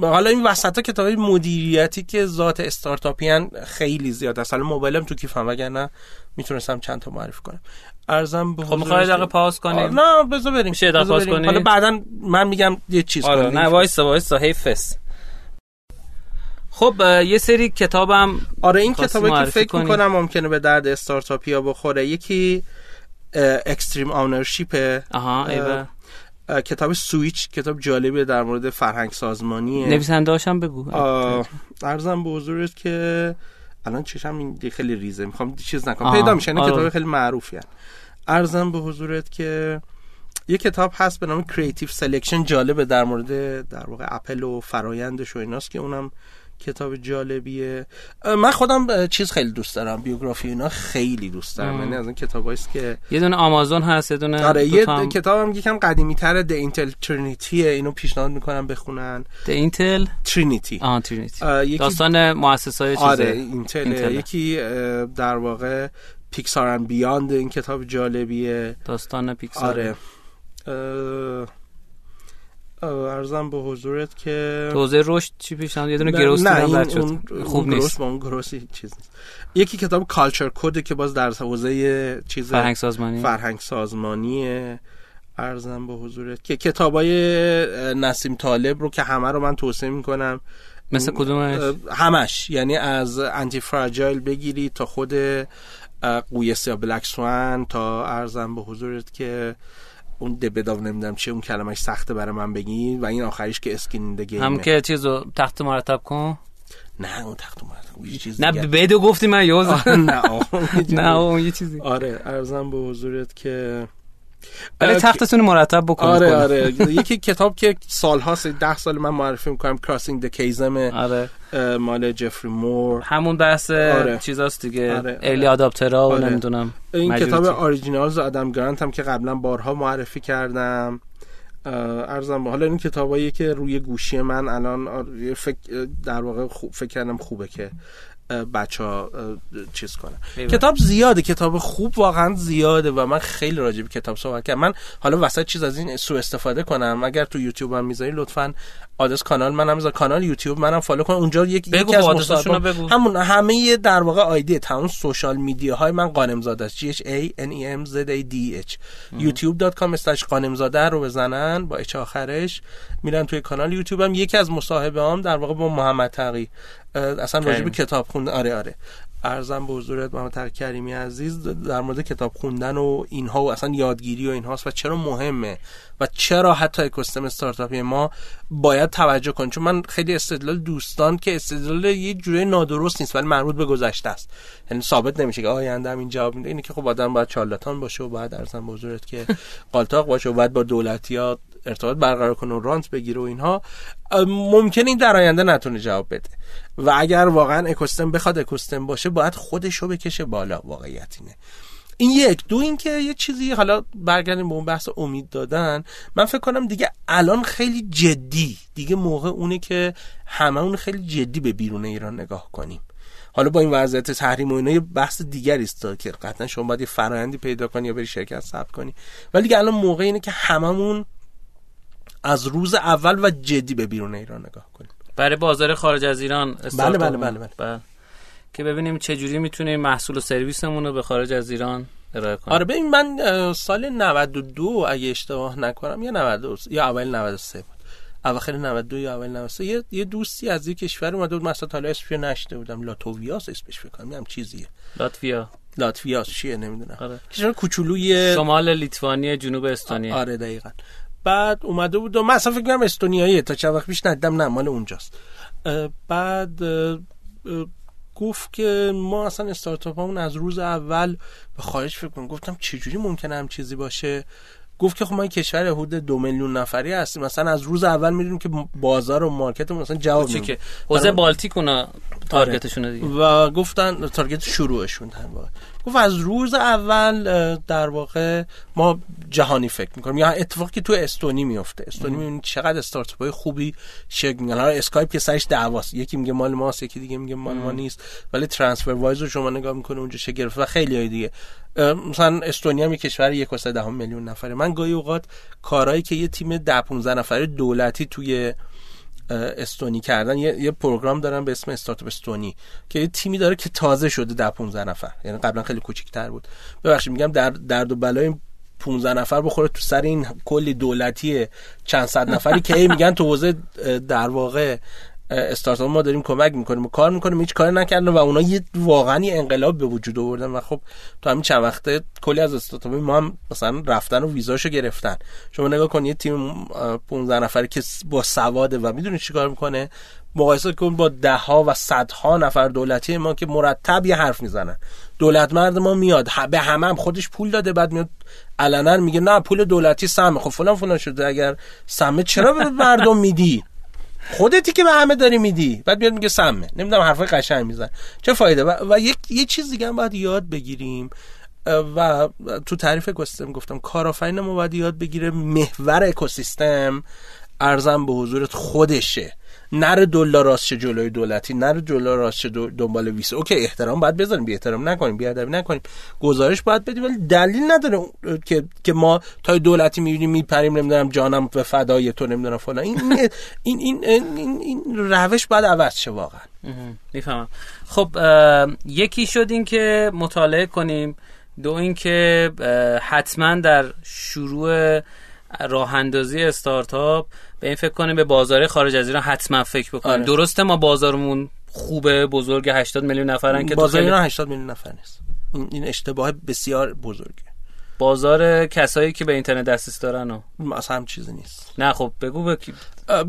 حالا این وسط ها کتاب مدیریتی که ذات استارتاپی هن خیلی زیاد است حالا موبایلم تو کیفم وگرنه می‌تونستم چند تا معرفی کنم. ارزم به خب می‌خوای دقیقه پاس کنیم نه بذار بریم. میشه دقیقه پاس بریم. کنی؟ حالا بعدا من میگم یه چیز آره. کنیم. نه وایسا وایسا حیفس خب یه سری کتابم آره این کتابی که فکر کنی؟ می‌کنم ممکنه به درد استارتاپی ها بخوره. یکی Extreme Ownership ه آها ایوه. کتاب سویچ کتاب جالبیه در مورد فرهنگ سازمانیه. نویسنده هاشم بگو. عرضم به حضورت که الان چشم این خیلی ریزه. می‌خوام چیز نکنم. پیدا میشه این آره. کتاب خیلی معروفی هن. عرضم به حضورت که یه کتاب هست به نام Creative Selection جالبه در مورد در واقع اپل و فرایندش و ایناست که اونم کتاب جالبیه. من خودم چیز خیلی دوست دارم بیوگرافی اینا خیلی دوست دارم. یعنی از این کتابایی که یه دونه آمازون هست یه دونه آره یه هم کتابم یکم قدیمی تره The Intel Trinity ه اینو پیشنهاد می‌کنم بخونن. The Intel Trinity آها Trinity یکی داستان مؤسسه های چیزه. آره اینتل. یکی در واقع پیکسار ان بیاند این کتاب جالبیه. داستان پیکسار آره. اه، ارزم به حضورت که توزیع رشد چی پیشنهاد یه دونه نه- گروس نه این اون خوب نیست. با اون گروسی چیز نیست. یکی کتاب کالچر کد که باز در حوزه چیز فرهنگ سازمانی فرهنگ سازمانیه ارزم به حضورت که کتابای نسیم طالب رو که همه رو من توصیه می‌کنم. مثل کدومش؟ همش. یعنی از انتی فراجایل بگیری تا خود قویس یا بلک سوان تا ارزم به حضورت که اون دبداو نمی‌دونم چه اون کلمش سخته برای من بگی و این آخریش که اسکین دگه هم که چیزو تخت مرتب کن. نه اون تخت اون یه چیز نه دیگه. بدو گفتی من یوز. نه نه اون یه چیزی. آره ارزم به حضورت که ولی تختتون مرتب بکن آره. آره یکی کتاب که سالهاست ده سال من معرفی می‌کنم کراسینگ د کیزم آره مال جفری مور همون بحث آره. چیزاست دیگه آره، آره. early adopter ا و آره. نمی‌دونم این. کتاب Originals آدم گرانت هم که قبلا بارها معرفی کردم عرضم حالا این کتابایی که روی گوشی من الان آر- یه فکر در واقع خوب فکر کردم خوبه که بچه ها چیز کنن. ایوه. کتاب زیاده کتاب خوب واقعا زیاده و من خیلی راجع به کتاب صحبت کردم. من حالا وسط چیز از این سو استفاده کنم. اگر تو یوتیوب هم می‌ذاری لطفا آدرس کانال منم بذار. کانال یوتیوب منم فالو کن. اونجا یک بگو یکی از بگو. همون همه در واقع آیدی تمام سوشال میدیا های من قانم زاده است. G H A N E M Z A D H. youtube.com قانم زاده رو بزنن. با اچ آخرش میرن توی کانال یوتیوب هم یکی از مصاحبه هم در واقع با محمد تقی اصلا راجع به. کتاب خوندن. آره آره. ارزم به حضورت محمد تقی کریمی عزیز در مورد کتاب خوندن و اینها و اصلا یادگیری و اینهاست و چرا مهمه و چرا حتی اکوسیستم استارتاپی ما باید توجه کن چون من خیلی استدلال دوستان که استدلال یه جوری نادرست نیست ولی مربوط به گذشته است. یعنی ثابت نمیشه که آینده هم این جواب میده. اینه که خب آدم باید چارلاتان باشه و باید ارزم به حضورت که قالتاق باشه و باید با دولتیات ارتباط برقرار کنه و رانت بگیره و اینها ممکنه این در آینده نتونه جواب بده. و اگر واقعا اکوسیستم بخواد اکوسیستم باشه باید خودش رو بکشه بالا. واقعیت اینه. این یک. دو اینکه یه چیزی حالا برگردیم به اون بحث امید دادن. من فکر کنم دیگه الان خیلی جدی. دیگه موقع اونه که همه اون خیلی جدی به بیرون ایران نگاه کنیم. حالا با این وضعیت تحریم و اینا یه بحث دیگری است که قطعا شما باید یه فرآیندی پیدا کنی یا بری شرکت ثبت کنی. ولی دیگه الان موقع اینه که هممون از روز اول و جدی به بیرون ایران نگاه کنیم. برای بازار خارج از ایران استارتاپ بله، بله، بله. بله. که ببینیم چه جوری می‌تونیم محصول و سرویسمون رو به خارج از ایران ارائه کنیم آره ببین من سال 92 اگه اشتباه نکنم یا 90 یا اول 93 بود. اواخر 92 یا اول 93 یه, یه دوستی از یه کشور اومده بود مثلا حالا اسمش نشته بودم. لاتویاس اسمش فکر کنم چیزیه. لاتویا. لاتویاس چیه؟ نمی‌دونم. آره. کشور کوچولوی شمال لیتوانی جنوب استونیا. آره دقیقا. بعد اومده بود و من اصلا فکر کنم استونیاییه تا چند وقت پیش ندیدم نه مال اونجاست. بعد گفت که ما اصلا استارتاپ همون از روز اول به خارج فکر کنیم گفتم چجوری ممکنه هم چیزی باشه؟ گفت که خب ما کشور حدود دو میلیون نفری هستیم مثلا از روز اول می‌دونیم که بازار و مارکت مثلا جواب که؟ حوزه بالتیک اونا تارگتشونه دیگه. و گفتن تارگت شروعشون در گفت از روز اول در واقع ما جهانی فکر می‌کنیم. یا اتفاقی که تو استونی میفته استونی می‌بینید چقدر استارتاپ های خوبی شکل میگن حالا اسکایپ که سرش دعواست. یکی میگه مال ماست یکی دیگه میگه مال ما نیست. ولی ترانسفر وایز رو شما نگاه می‌کنه اونجا چه گرفت و خیلی های دیگه. مثلا استونیا هم یه کشور یک و سه دهم میلیون نفره. من گاهی اوقات کارهایی که یه تیم ده 15 نفره دولتی توی استونی کردن. یه, یه program دارن به اسم استارتاپ استونی که یه تیمی داره که تازه شده در 15 نفر. یعنی قبلا خیلی کوچیک‌تر بود. ببخشید میگم در درد و بلای 15 نفر بخوره تو سر این کلی دولتی چند صد نفری که میگن تو حوزه در واقع استارتاپ ما داریم کمک می‌کنیم و کار می‌کنیم هیچ کاری نکردن و اونا یه واقعا یه انقلاب به وجود آوردن و خب تو همین چند وقته کلی از استارتاپ ما هم مثلا رفتن و ویزاشو گرفتن. شما نگاه کن یه تیم اه، 15 نفره که با سواده و می‌دونی چیکار می‌کنه مقایسه کن با ده ها و صدها نفر دولتی ما که مرتب یه حرف می‌زنن. دولت مرد ما میاد به همه هم خودش پول داده بعد میاد علنا میگه نه پول دولتی سمه. خب فلان فلان شده. اگر سمه چرا به مردم میدی؟ خودتی که به همه داری میدی. بعد میاد میگه سمه. نمی‌دونم حرفای قشنگ میزن چه فایده؟ و, و یک یه چیز دیگه هم باید یاد بگیریم. و تو تعریف اکوسیستم گفتم کارآفرین ما باید یاد بگیره. محور اکوسیستم ارزم به حضورت خودشه. نره دلار راست شه جلوی دولتی نره دلار راست دو- دنبال ویسه اوکی احترام باید بذاریم بی احترام نکنیم بی ادبی نکنیم. گزارش باید بدیم ولی دلیل نداره که که ما تا دولتی می‌بینیم میپریم نمی‌دونم جانم به فدای تو نمی‌دونم فلان. این این این این, این, روش باید عوض شه واقعا. می‌فهمم. خب یکی شد این که مطالعه کنیم. دو این که اه، حتما در شروع راه اندازی استارتاپ به این فکر کنیم به بازار خارج از ایران حتما فکر بکنیم. آره. درسته ما بازارمون خوبه بزرگ 80 میلیون نفرن که بازار ایران 80 میلیون نفر نیست. این, اشتباه بسیار بزرگه. بازار کسایی که به اینترنت دسترسی دارن و اصلا هم چیزی نیست. نه خب بگو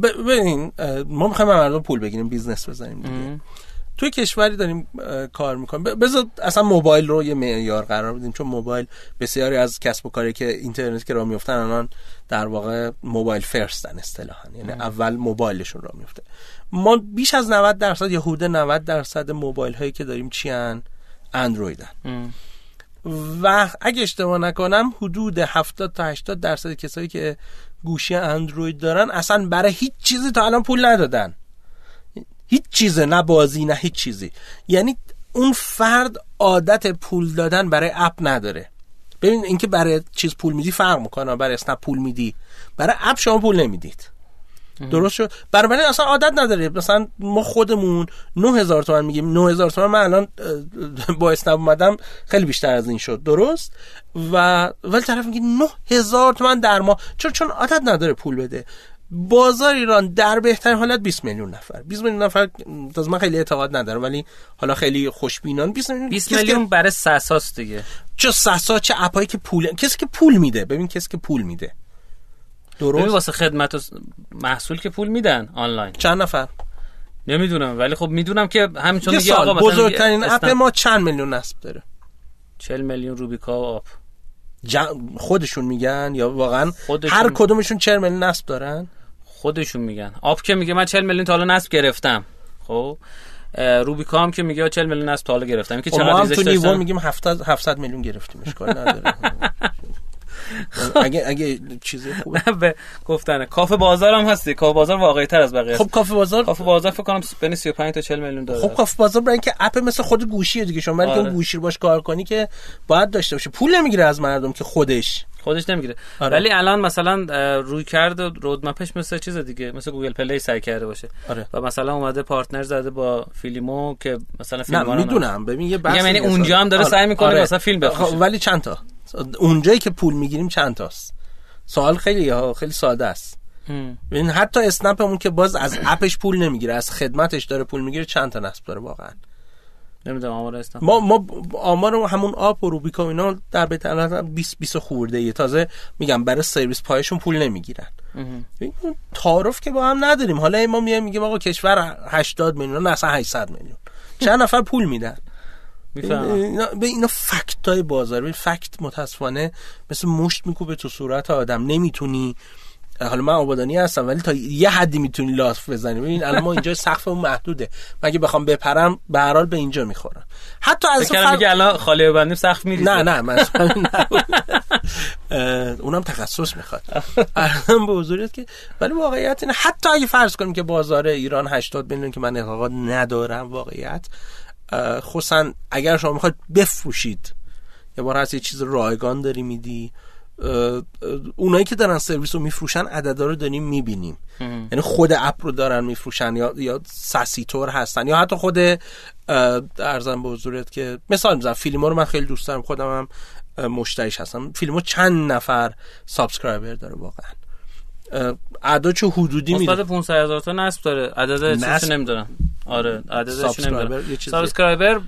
ببین ما می‌خوایم مردم پول بگیریم business بزنیم دیگه. توی کشوری داریم کار می‌کنیم. بذار اصلا موبایل رو یه معیار قرار بدیم چون موبایل بسیاری از کسب و کاری که اینترنت که راه میفتن الان در واقع mobile first ن اصطلاحا. یعنی اول موبایلشون راه میفته ما بیش از 90 درصد یا حدود 90 درصد موبایل هایی که داریم چی ان اندرویدن ام. و اگه اشتباه نکنم حدود 70 تا 80 درصد کسایی که گوشی اندروید دارن اصلا برای هیچ چیزی تا الان پول ندادن. هیچ چیزه نه بازی نه هیچ چیزی. یعنی اون فرد عادت پول دادن برای اپ نداره. ببین اینکه برای چیز پول میدی فرق می‌کنه برای اسنپ پول میدی. برای اپ شما پول نمی‌دید. درست شد؟ برای اصلا عادت نداره. مثلا ما خودمون 9000 تومن میگیم 9000 تومن من الان با اسنپ اومدم خیلی بیشتر از این شد. درست؟ و ولی طرف میگه 9000 تومن در ماه. چون چون عادت نداره پول بده. بازار ایران در بهترین حالت 20 میلیون نفر. 20 میلیون نفر از من خیلی اعتقاد ندارم ولی حالا خیلی خوشبینان. 20 میلیون 20 کسی که- میلیون برای سساس دیگه. چه سسا چه اپایی که پول کسی که پول میده. ببین کسی که پول میده. ببین درست واسه خدمت و محصول که پول میدن آنلاین. چند نفر؟ نمی‌دونم ولی خب می‌دونم که همینطور میگه آقا بزرگترین اپ ما چند میلیون نصب داره؟ 40 میلیون روبیکا و آب. جا- خودشون میگن یا واقعا خودشون. هر کدومشون 40 میلیون نصب دارن؟ خودشون میگن. آب که میگه من 40 میلیون تا حالا نصب گرفتم. خب؟ روبیکا هم که میگه 40 میلیون نصب تا حالا گرفتم. که خب ما چقدر ریزش تو داشتم میگیم 700 700 میلیون گرفتیم اشکال نداره. اگه اگه چیزی خوبه. به گفتن. کافه بازار هم هستی. کافه بازار واقعی تر از بقیه خب کافه بازار کافه بازار فکر کنم بین 35 تا 40 میلیون داره خب کافه بازار برای اینکه اپ مثل خود گوشیه دیگه. شما برای آره. اینکه اون گوشی رو باش کار کنی که باید داشته باشه. پول نمی‌گیره از مردم که خودش. خودش نمی‌گیره آره. ولی الان مثلا رویکرد roadmap ش مثل چیز دیگه مثل گوگل پلی سعی کرده باشه آره. و مثلا اومده partner زده با فیلیمو که مثلا فیلم می‌دونم ببین یه بحث یعنی اونجا. هم داره آره. سعی می‌کنه آره. مثلا فیلم بفروشه. خب، ولی چند تا اونجایی که پول می‌گیریم چند تاست سوال خیلی ها خیلی ساده است این حتی اسنپمون که باز از اپش پول نمی‌گیره از خدمتش داره پول می‌گیره چند تا نصب داره واقعا نمی‌دونم آمار اسنپ ما ما آمار همون آپ و روبیکا اینا در بیت 20 20 خورده ای تازه میگم برای سرویس پایشون پول نمی‌گیرن. تعارف که با هم نداریم. حالا ما میایم میگیم آقا کشور 80 میلیون نه اصلا 800 میلیون. چند نفر پول میدن؟ اینا به اینا فکت های بازار. به فکت متاسفانه مثل مشت میکوبه تو صورت آدم. نمی‌تونی حالا من آبادانی هستم ولی تا یه حدی می‌تونی لاف بزنی. ببین الان ما اینجا سقفمون محدوده. مگه بخوام بپرم به هر حال به اینجا می‌خورم. حتی از فکر میگه الان خالی ببندیم سقف میریزه. نه نه من اونم تخصص می‌خواد. الان به حضوریت که ولی واقعیت اینه حتی اگه فرض کنیم که بازار ایران 80 میلیون که من اعتقاد ندارم واقعیت خصوصا اگر شما می‌خواید بفروشید یه بار هست یه چیز رایگان داری میدی. اونایی که دارن سرویس رو میفروشن عددا رو داریم می‌بینیم. یعنی خود اپ رو دارن میفروشن یا یا SaaS ی طور هستن یا حتی خود عرضم به حضورت که مثال می‌زنم فیلیمو رو من خیلی دوست دارم خودم هم مشتریش هستم. فیلیمو چند نفر subscriber داره واقعا؟ اعداد چه حدودی میده مثلا 500 هزار تا نصب داره. عدد چیزی نمی‌دونم. آره عددش نمی‌دونم. subscriber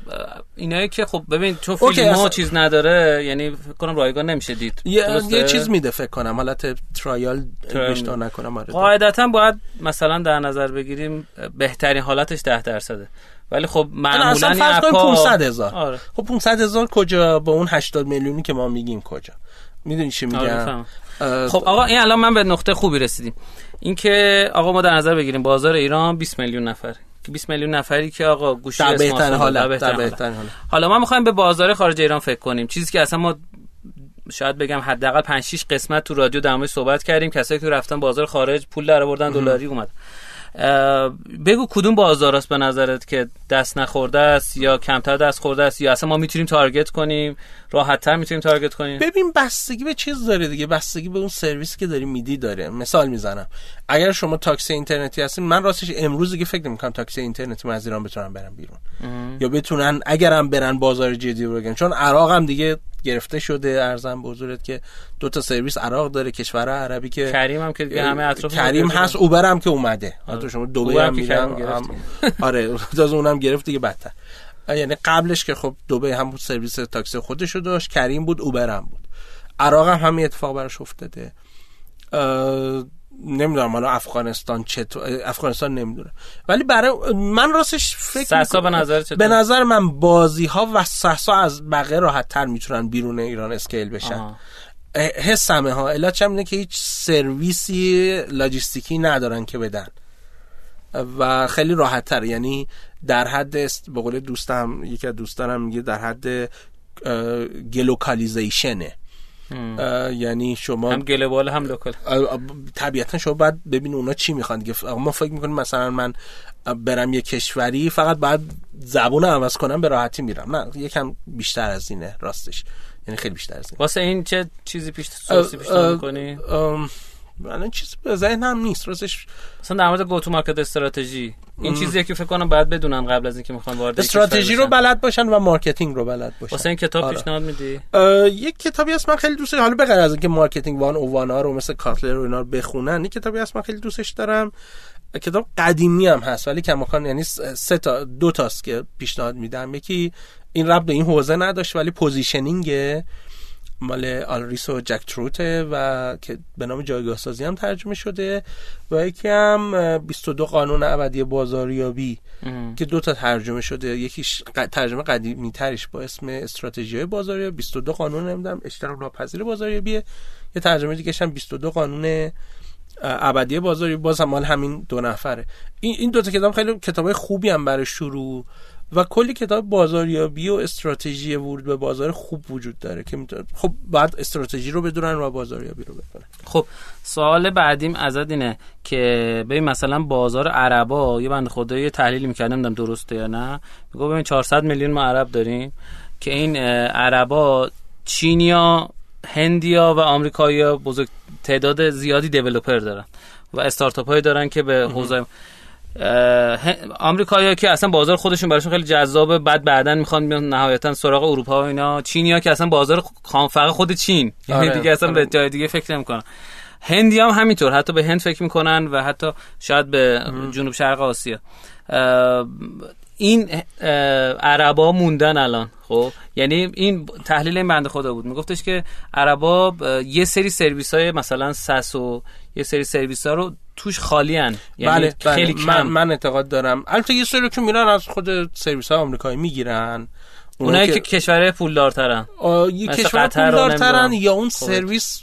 اینایی که خب ببین تو فیلم ها چیز نداره یعنی فکر کنم رایگان نمیشه دید. یه, یه چیز میده فکر کنم حالت trial اشتباه نکنم آره قاعدتا باید مثلا در نظر بگیریم بهترین حالتش 10 درصده. ولی خب معمولا این اپا 500 هزار. آره. خب 500 هزار کجا؟ با اون 80 میلیونی که ما میگیم کجا؟ می‌دونی چی میگم؟ آره خب آقا این الان من به نقطه خوبی رسیدیم. اینکه آقا ما در نظر بگیریم بازار ایران 20 میلیون نفر که 20 میلیون نفری که آقا گوشی در بهترین حالت در بهترین حالت. حالا ما می‌خوایم به بازار خارج ایران فکر کنیم. چیزی که اصلا ما شاید بگم حداقل 5 6 قسمت تو رادیو در صحبت کردیم. کسایی که رفتن بازار خارج پول در آوردن دلاری اومد. بگو کدوم بازار است به نظرت که دست نخورده است یا کمتر دست خورده است یا اصلا ما می‌تونیم تارگت کنیم؟ راحت تر می‌تونیم تارگت کنیم؟ ببین بستگی به چیز داره دیگه. بستگی به اون سرویسی که داری میدی داره. مثال می‌زنم. اگر شما تاکسی اینترنتی هستین من راستش امروز دیگه فکر نمی‌کنم تاکسی اینترنتی من از ایران بتونن برن بیرون. یا بتونن اگرم برن بازار جدی رو بگن. چون عراق هم دیگه گرفته شده ارزم به حضورت که دو تا سرویس عراق داره کشور عربی که کریم هم که همه اطراف کریم هست اوبر هم که اومده. حتی شما دبی هم میرن آره تازه اونم گرفت دیگه بدتر. یعنی قبلش که خب دبی هم بود سرویس تاکسی خودش رو داشت کریم بود اوبر هم بود. عراق هم همین اتفاق براش افتاده. نمی‌دونم حالا افغانستان چطور افغانستان نمی‌دونه. ولی برای من راستش فکر به نظر به نظر من بازی ها و سحسا از بقیه راحت تر می‌تونن بیرون ایران اسکیل بشن. حسمه ها. علت اینه که هیچ سرویسی لاجستیکی ندارن که بدن. و خیلی راحت تر یعنی در حد است به قول دوستم یکی از دوستانم میگه در حد glocalization ه. یعنی شما هم global هم local. طبیعتا شما باید ببین اونا چی می‌خوان. دیگه ما فکر می‌کنیم مثلا من برم یه کشوری فقط باید زبون عوض کنم به راحتی میرم. نه یکم بیشتر از اینه راستش. یعنی خیلی بیشتر از اینه واسه این چه چیزی پیش سوسی پیشنهاد می‌کنی؟ من چیز به ذهنم نیست. راستش مثلا در مورد go-to-market strategy. این چیزیه که فکر کنم باید بدونن قبل از اینکه می‌خوان وارد استراتژی رو بلد باشن و marketing رو بلد باشن. واسه این کتاب آره. پیشنهاد میدی؟ یک کتابی هست من خیلی دوست دارم حالا به از اینکه marketing one-oh-one ها رو مثل کاتلر و اینا رو بخونن یک کتابی هست من خیلی دوستش دارم. کتاب قدیمی هم هست ولی کماکان یعنی سه تا دو تاست که پیشنهاد میدم. یکی این ربط به این حوزه نداشت ولی Positioning مال آلریس و جک تروته و که به نام جایگاه سازی هم ترجمه شده و یکی هم 22 قانون ابدی بازاریابی که دو تا ترجمه شده. یکیش ترجمه قدیمی ترش با اسم استراتژی بازاریابی. 22 قانون نمی‌دونم اشتراک ناپذیر بازاریابی یه ترجمه دیگه هم 22 قانون ابدی بازاری باز هم مال همین دو نفره. این این دو تا کتاب خیلی کتابای خوبی هم برای شروع و کلی کتاب بازاریابی و استراتژی ورود به بازار خوب وجود داره که خب بعد استراتژی رو بدونن و بازاریابی رو بدونن خب سوال بعدیم ازت اینه که ببین مثلا بازار عربا یه بند خدا یه تحلیل می‌کردم نمی‌دونم درسته یا نه. میگه ببین 400 میلیون ما عرب داریم که این عربا چینیا هندیا و آمریکایی‌ها بزرگ تعداد زیادی دیولپر دارن و استارتاپ هایی دارن که به حوزه آمریکایی‌ها که اصلا بازار خودشون براشون خیلی جذابه بعد بعدا می‌خوان بیان نهایتا سراغ اروپا و اینا. چینیا که اصلا بازار فقط خود چین. یعنی آره، دیگه اصلا به آره. جای دیگه فکر نمی‌کنن. هندی هم همینطور حتی به هند فکر می‌کنن و حتی شاید به جنوب شرق آسیا. این عربا موندن الان. خب یعنی این تحلیل این بنده خدا بود. میگفتش که عربا یه سری سرویس های مثلا سس و یه سری سرویس ها رو توش خالی هن. یعنی بله, بله. خیلی کم. من, من اعتقاد دارم. البته یه سری که میرن از خود سرویس های آمریکایی می‌گیرن. اونایی که, که کشور پولدارترن. یه کشور پولدارترن یا اون خب. سرویس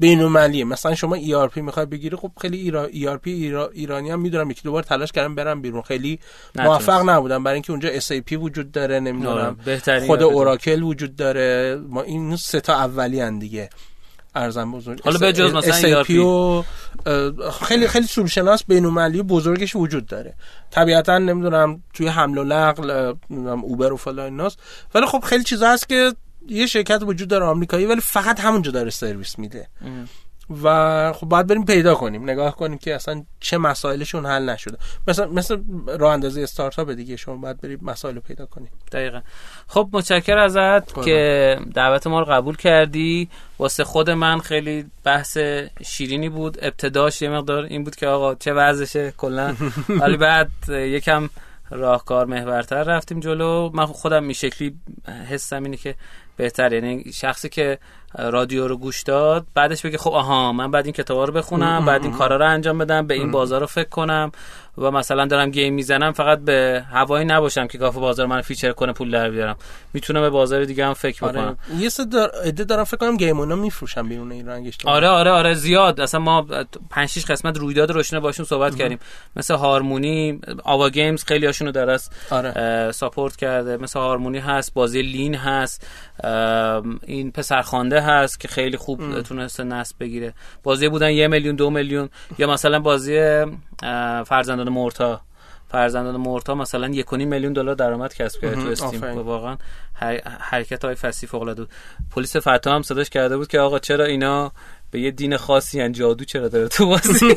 بین‌المللیه. مثلا شما ERP می‌خوای بگیری خب خیلی ایرا ERP ایرا ایرانی هم می‌دونم یکی دوبار تلاش کردم برم بیرون. خیلی موفق نبودم برای اینکه اونجا SAP وجود داره نمی‌دونم. خود اوراکل وجود داره. ما این سه تا اولی دیگه. ارزم بزرگ. حالا به جز مثلا و خیلی خیلی سولشناس بین‌المللی بزرگش وجود داره. طبیعتا نمی‌دونم توی حمل و نقل اوبر و فلان ایناست. ولی خب خیلی چیزا هست که یه شرکت وجود داره آمریکایی ولی فقط همونجا داره سرویس میده. و خب باید بریم پیدا کنیم. نگاه کنیم که اصلا چه مسائلشون حل نشده. مثلا مثل راه اندازی استارتاپ دیگه شما باید بریم مسائل رو پیدا کنیم. دقیقا. خب متشکر ازت که دعوت ما رو قبول کردی. واسه خود من خیلی بحث شیرینی بود. ابتداش یه مقدار این بود که آقا چه وضعشه کلا. ولی بعد یکم راهکار محورتر رفتیم جلو. من خودم این شکلی حسم اینه که بهتر. یعنی شخصی که رادیو رو گوش داد بعدش بگه خب آها من بعد این کتابا رو بخونم بعد این کارا رو انجام بدم به این بازار رو فکر کنم. و مثلا دارم game می‌زنم فقط به هوایی نباشم که کافه بازار من feature کنه پول در بیارم. می‌تونم به بازار دیگه هم فکر آره. بکنم. یه سه دار... دارم فکر کنم game اونا میفروشن بیرون این رنگش آره آره آره زیاد. اصلا ما 5 6 قسمت رادیو رشدینو باشون صحبت کردیم. مثل هارمونی آوا گیمز خیلی هاشونو درست آره. support کرده. مثل هارمونی هست بازی لین هست این پسرخوانده هست که خیلی خوب تونسته نصب بگیره. بازی بودن یه میلیون دو میلیون. یا مثلا بازی فرزندان مورتا. فرزندان مورتا مثلا یک میلیون دلار درآمد کسب کرده تو استیم. و واقعا حرکت های فسی فوق العاده پلیس فتا هم صداش کرده بود که آقا چرا اینا به یه دین خاصی ان جادو چرا داره تو بازی؟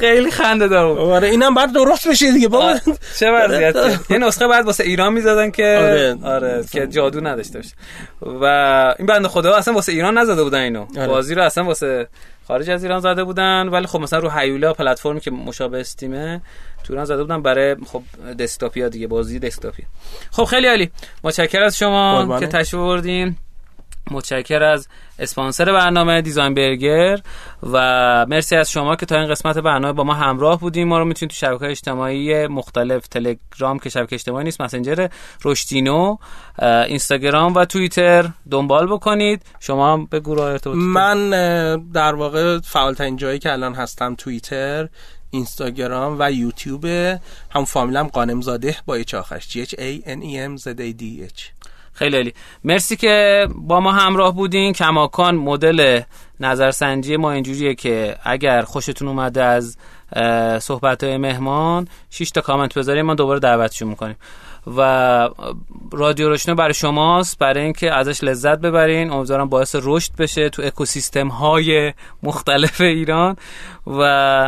خیلی خنده داره آره اینم بعد درست بشه دیگه. بابا. چه وضعیت. یه نسخه بعد واسه ایران می‌زدن که آره, آره که جادو نداشته باشه. و این بنده خدا اصلا واسه ایران نزده بودن اینو. آره. بازی رو اصلا واسه خارج از ایران زده بودن ولی خب مثلا رو هیولا پلتفرمی که مشابه استیمه تو ایران زده بودن برای خب دسکتاپیا دیگه بازی دسکتاپی خب خیلی عالی. متشکرم از شما که تشریف آوردین. متشکر از اسپانسر برنامه دیزاین برگر و مرسی از شما که تا این قسمت برنامه با ما همراه بودیم. ما رو می‌تونید تو شبکه اجتماعی مختلف تلگرام که شبکه اجتماعی نیست مسنجر رشدینو اینستاگرام و توییتر دنبال بکنید. شما هم به گروه من در واقع فعالترین جایی که الان هستم توییتر اینستاگرام و یوتیوب. هم فامیلم قانم زاده با اچ آخرش. G H A N E M Z A D H. خیلی عالی. مرسی که با ما همراه بودین. کماکان مدل نظرسنجی ما اینجوریه که اگر خوشتون اومده از صحبت های مهمان 6 تا کامنت بذاریم ما دوباره دعوتشون می‌کنیم. و رادیو روشنه برای شماست. برای اینکه ازش لذت ببرین. امیدوارم باعث رشد بشه تو اکوسیستم های مختلف ایران. و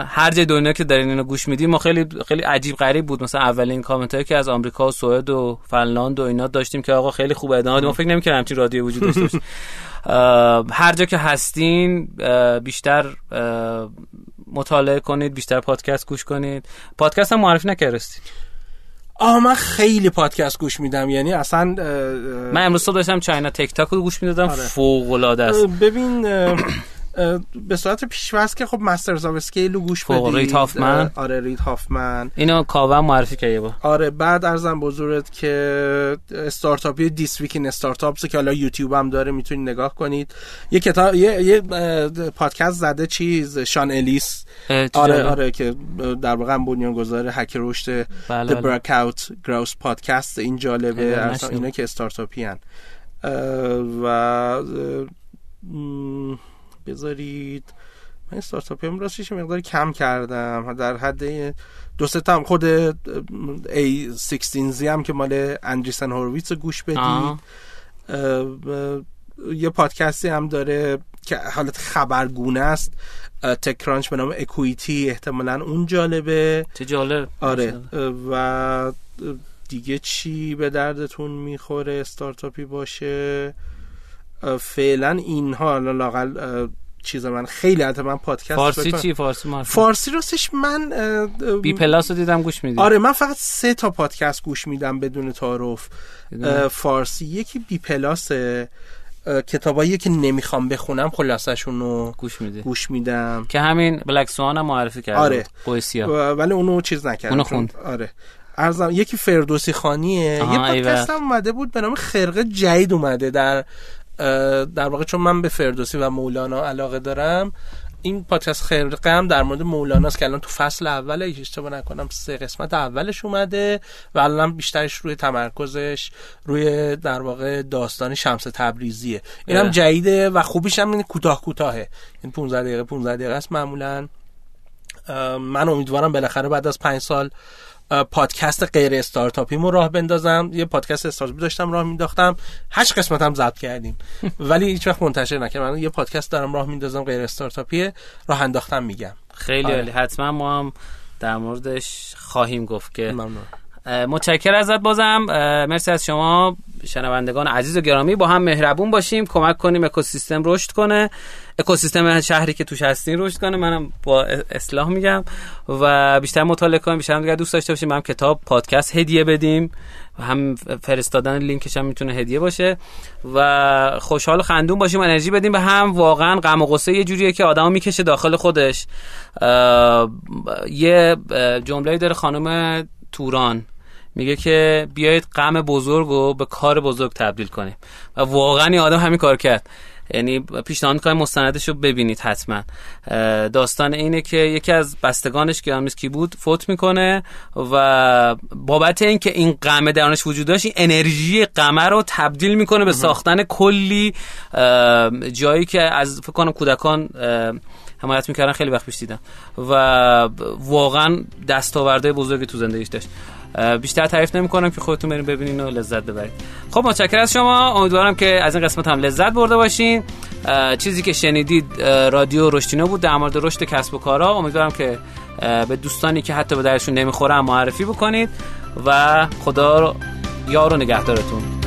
هر جای دنیا که دارین اینو گوش میدیم ما خیلی خیلی عجیب غریب بود. مثلا اولین کامنت هایی که از آمریکا و سوئد و فنلاند و اینا داشتیم که آقا خیلی خوبه. ادامه ما فکر نمی‌کردم همچین رادیو وجود داشته باشه. هر جا که هستین بیشتر مطالعه کنید بیشتر پادکست گوش کنید. پادکست هم معرفی نکردید آه من خیلی پادکست گوش میدم یعنی اصلا من امروز صبح داشتم China Tech Talk رو گوش می‌دادم آره. فوق العاده است ببین به صورت پیش‌فرض که خب Masters of Scale رو گوش بدید. Reid Hoffman. آره Reid Hoffman. اینو کاوه معرفی کرده با آره بعد عرضم به حضورت که استارتاپی This Week in Startups که حالا یوتیوب هم داره می‌تونید نگاه کنید. یه کتاب یه, یه پادکست زده چیز شان الیس. آره آره که در واقع بنیانگذار هک رشد بله The Breakout Growth پادکست. این جالبه. اینا که استارتاپی هن. و بذارید. من استارتاپی هم راستش مقدار کم کردم. در حد دو سه هم خود A16Z هم که مال اندریسن هورویتس گوش بدید. یه پادکستی هم داره که حالت خبرگونه است. TechCrunch به نام Equity احتمالا اون جالبه. چه جالب. آره. و دیگه چی به دردتون می‌خوره استارتاپی باشه؟ فعلا اینها لاقل چیز من خیلی حتی من پادکست فارسی بکنم. چی؟ فارسی ما فارسی راستش من بی پلاس رو دیدم گوش میدی. آره من فقط سه تا پادکست گوش میدم بدون تعارف. فارسی. یکی بی پلاس کتابایی که نمی‌خوام بخونم خلاصشون رو گوش میدی. گوش میدم. که همین بلک سوان هم معرفی کرد آره. قویسیا ولی اونو چیز نکردم. اونو خوند. آره. ارزم یکی فردوسی خانیه. یه. پادکست هم اومده بود به نام خرقه جدید اومده در در واقع چون من به فردوسی و مولانا علاقه دارم این پادکست خرقه هم در مورد مولانا است که الان تو فصل اول اشتباه نکنم سه قسمت اولش اومده و الان بیشترش روی تمرکزش روی در واقع داستان شمس تبریزیه. این هم. جدیده و خوبیش هم اینه کوتاه کوتاهه. این 15 دقیقه 15 دقیقه است. معمولا من امیدوارم بالاخره بعد از پنج سال اه، پادکست غیر استارتاپیمو راه بندازم. یه پادکست استارتاپی داشتم راه مینداختم. هشت قسمت هم ضبط کردیم. ولی هیچ وقت منتشر نکردم. من یه پادکست دارم راه میندازم غیر استارتاپی راه انداختم میگم. خیلی آره. عالی. حتما ما هم در موردش خواهیم گفت که ممنون. متشکر ازت بازم. مرسی از شما شنوندگان عزیز و گرامی. با هم مهربون باشیم. کمک کنیم اکوسیستم رشد کنه. اکوسیستم شهری که توش هستین رشد کنه. منم با اصلاح میگم. و بیشتر مطالعه کنیم. بیشتر هم دوست داشته باشیم. هم کتاب پادکست هدیه بدیم. و هم فرستادن لینکش هم می‌تونه هدیه باشه. و خوشحال و خندون باشیم. انرژی بدیم به هم. واقعا غم و غصه یه جوریه که آدمو می‌کشه داخل خودش. یه جمله داره خانم توران. میگه که بیایید غم بزرگ رو به کار بزرگ تبدیل کنیم. و واقعا این آدم همین کار کرد. یعنی پیشنهاد می‌کنم مستندش رو ببینید حتما. داستان اینه که یکی از بستگانش که کی بود فوت می‌کنه و بابت اینکه این غمه درونش وجود داشت این انرژی غمه رو تبدیل می‌کنه به ساختن کلی جایی که از فکر کنم کودکان حمایت می‌کردن خیلی وقت پیش دیدم. و واقعا دستاورده بزرگی تو زندگیش داشت. بیشتر تعریف نمی‌کنم که خودتون بریم ببینین و لذت ببرید. خب متشکرم از شما. امیدوارم که از این قسمت هم لذت برده باشین. چیزی که شنیدید رادیو رشتینو بود در مورد رشد کسب و کارها امیدوارم که به دوستانی که حتی به درشون نمی‌خوره معرفی بکنید و خدا یار و نگهدارتون.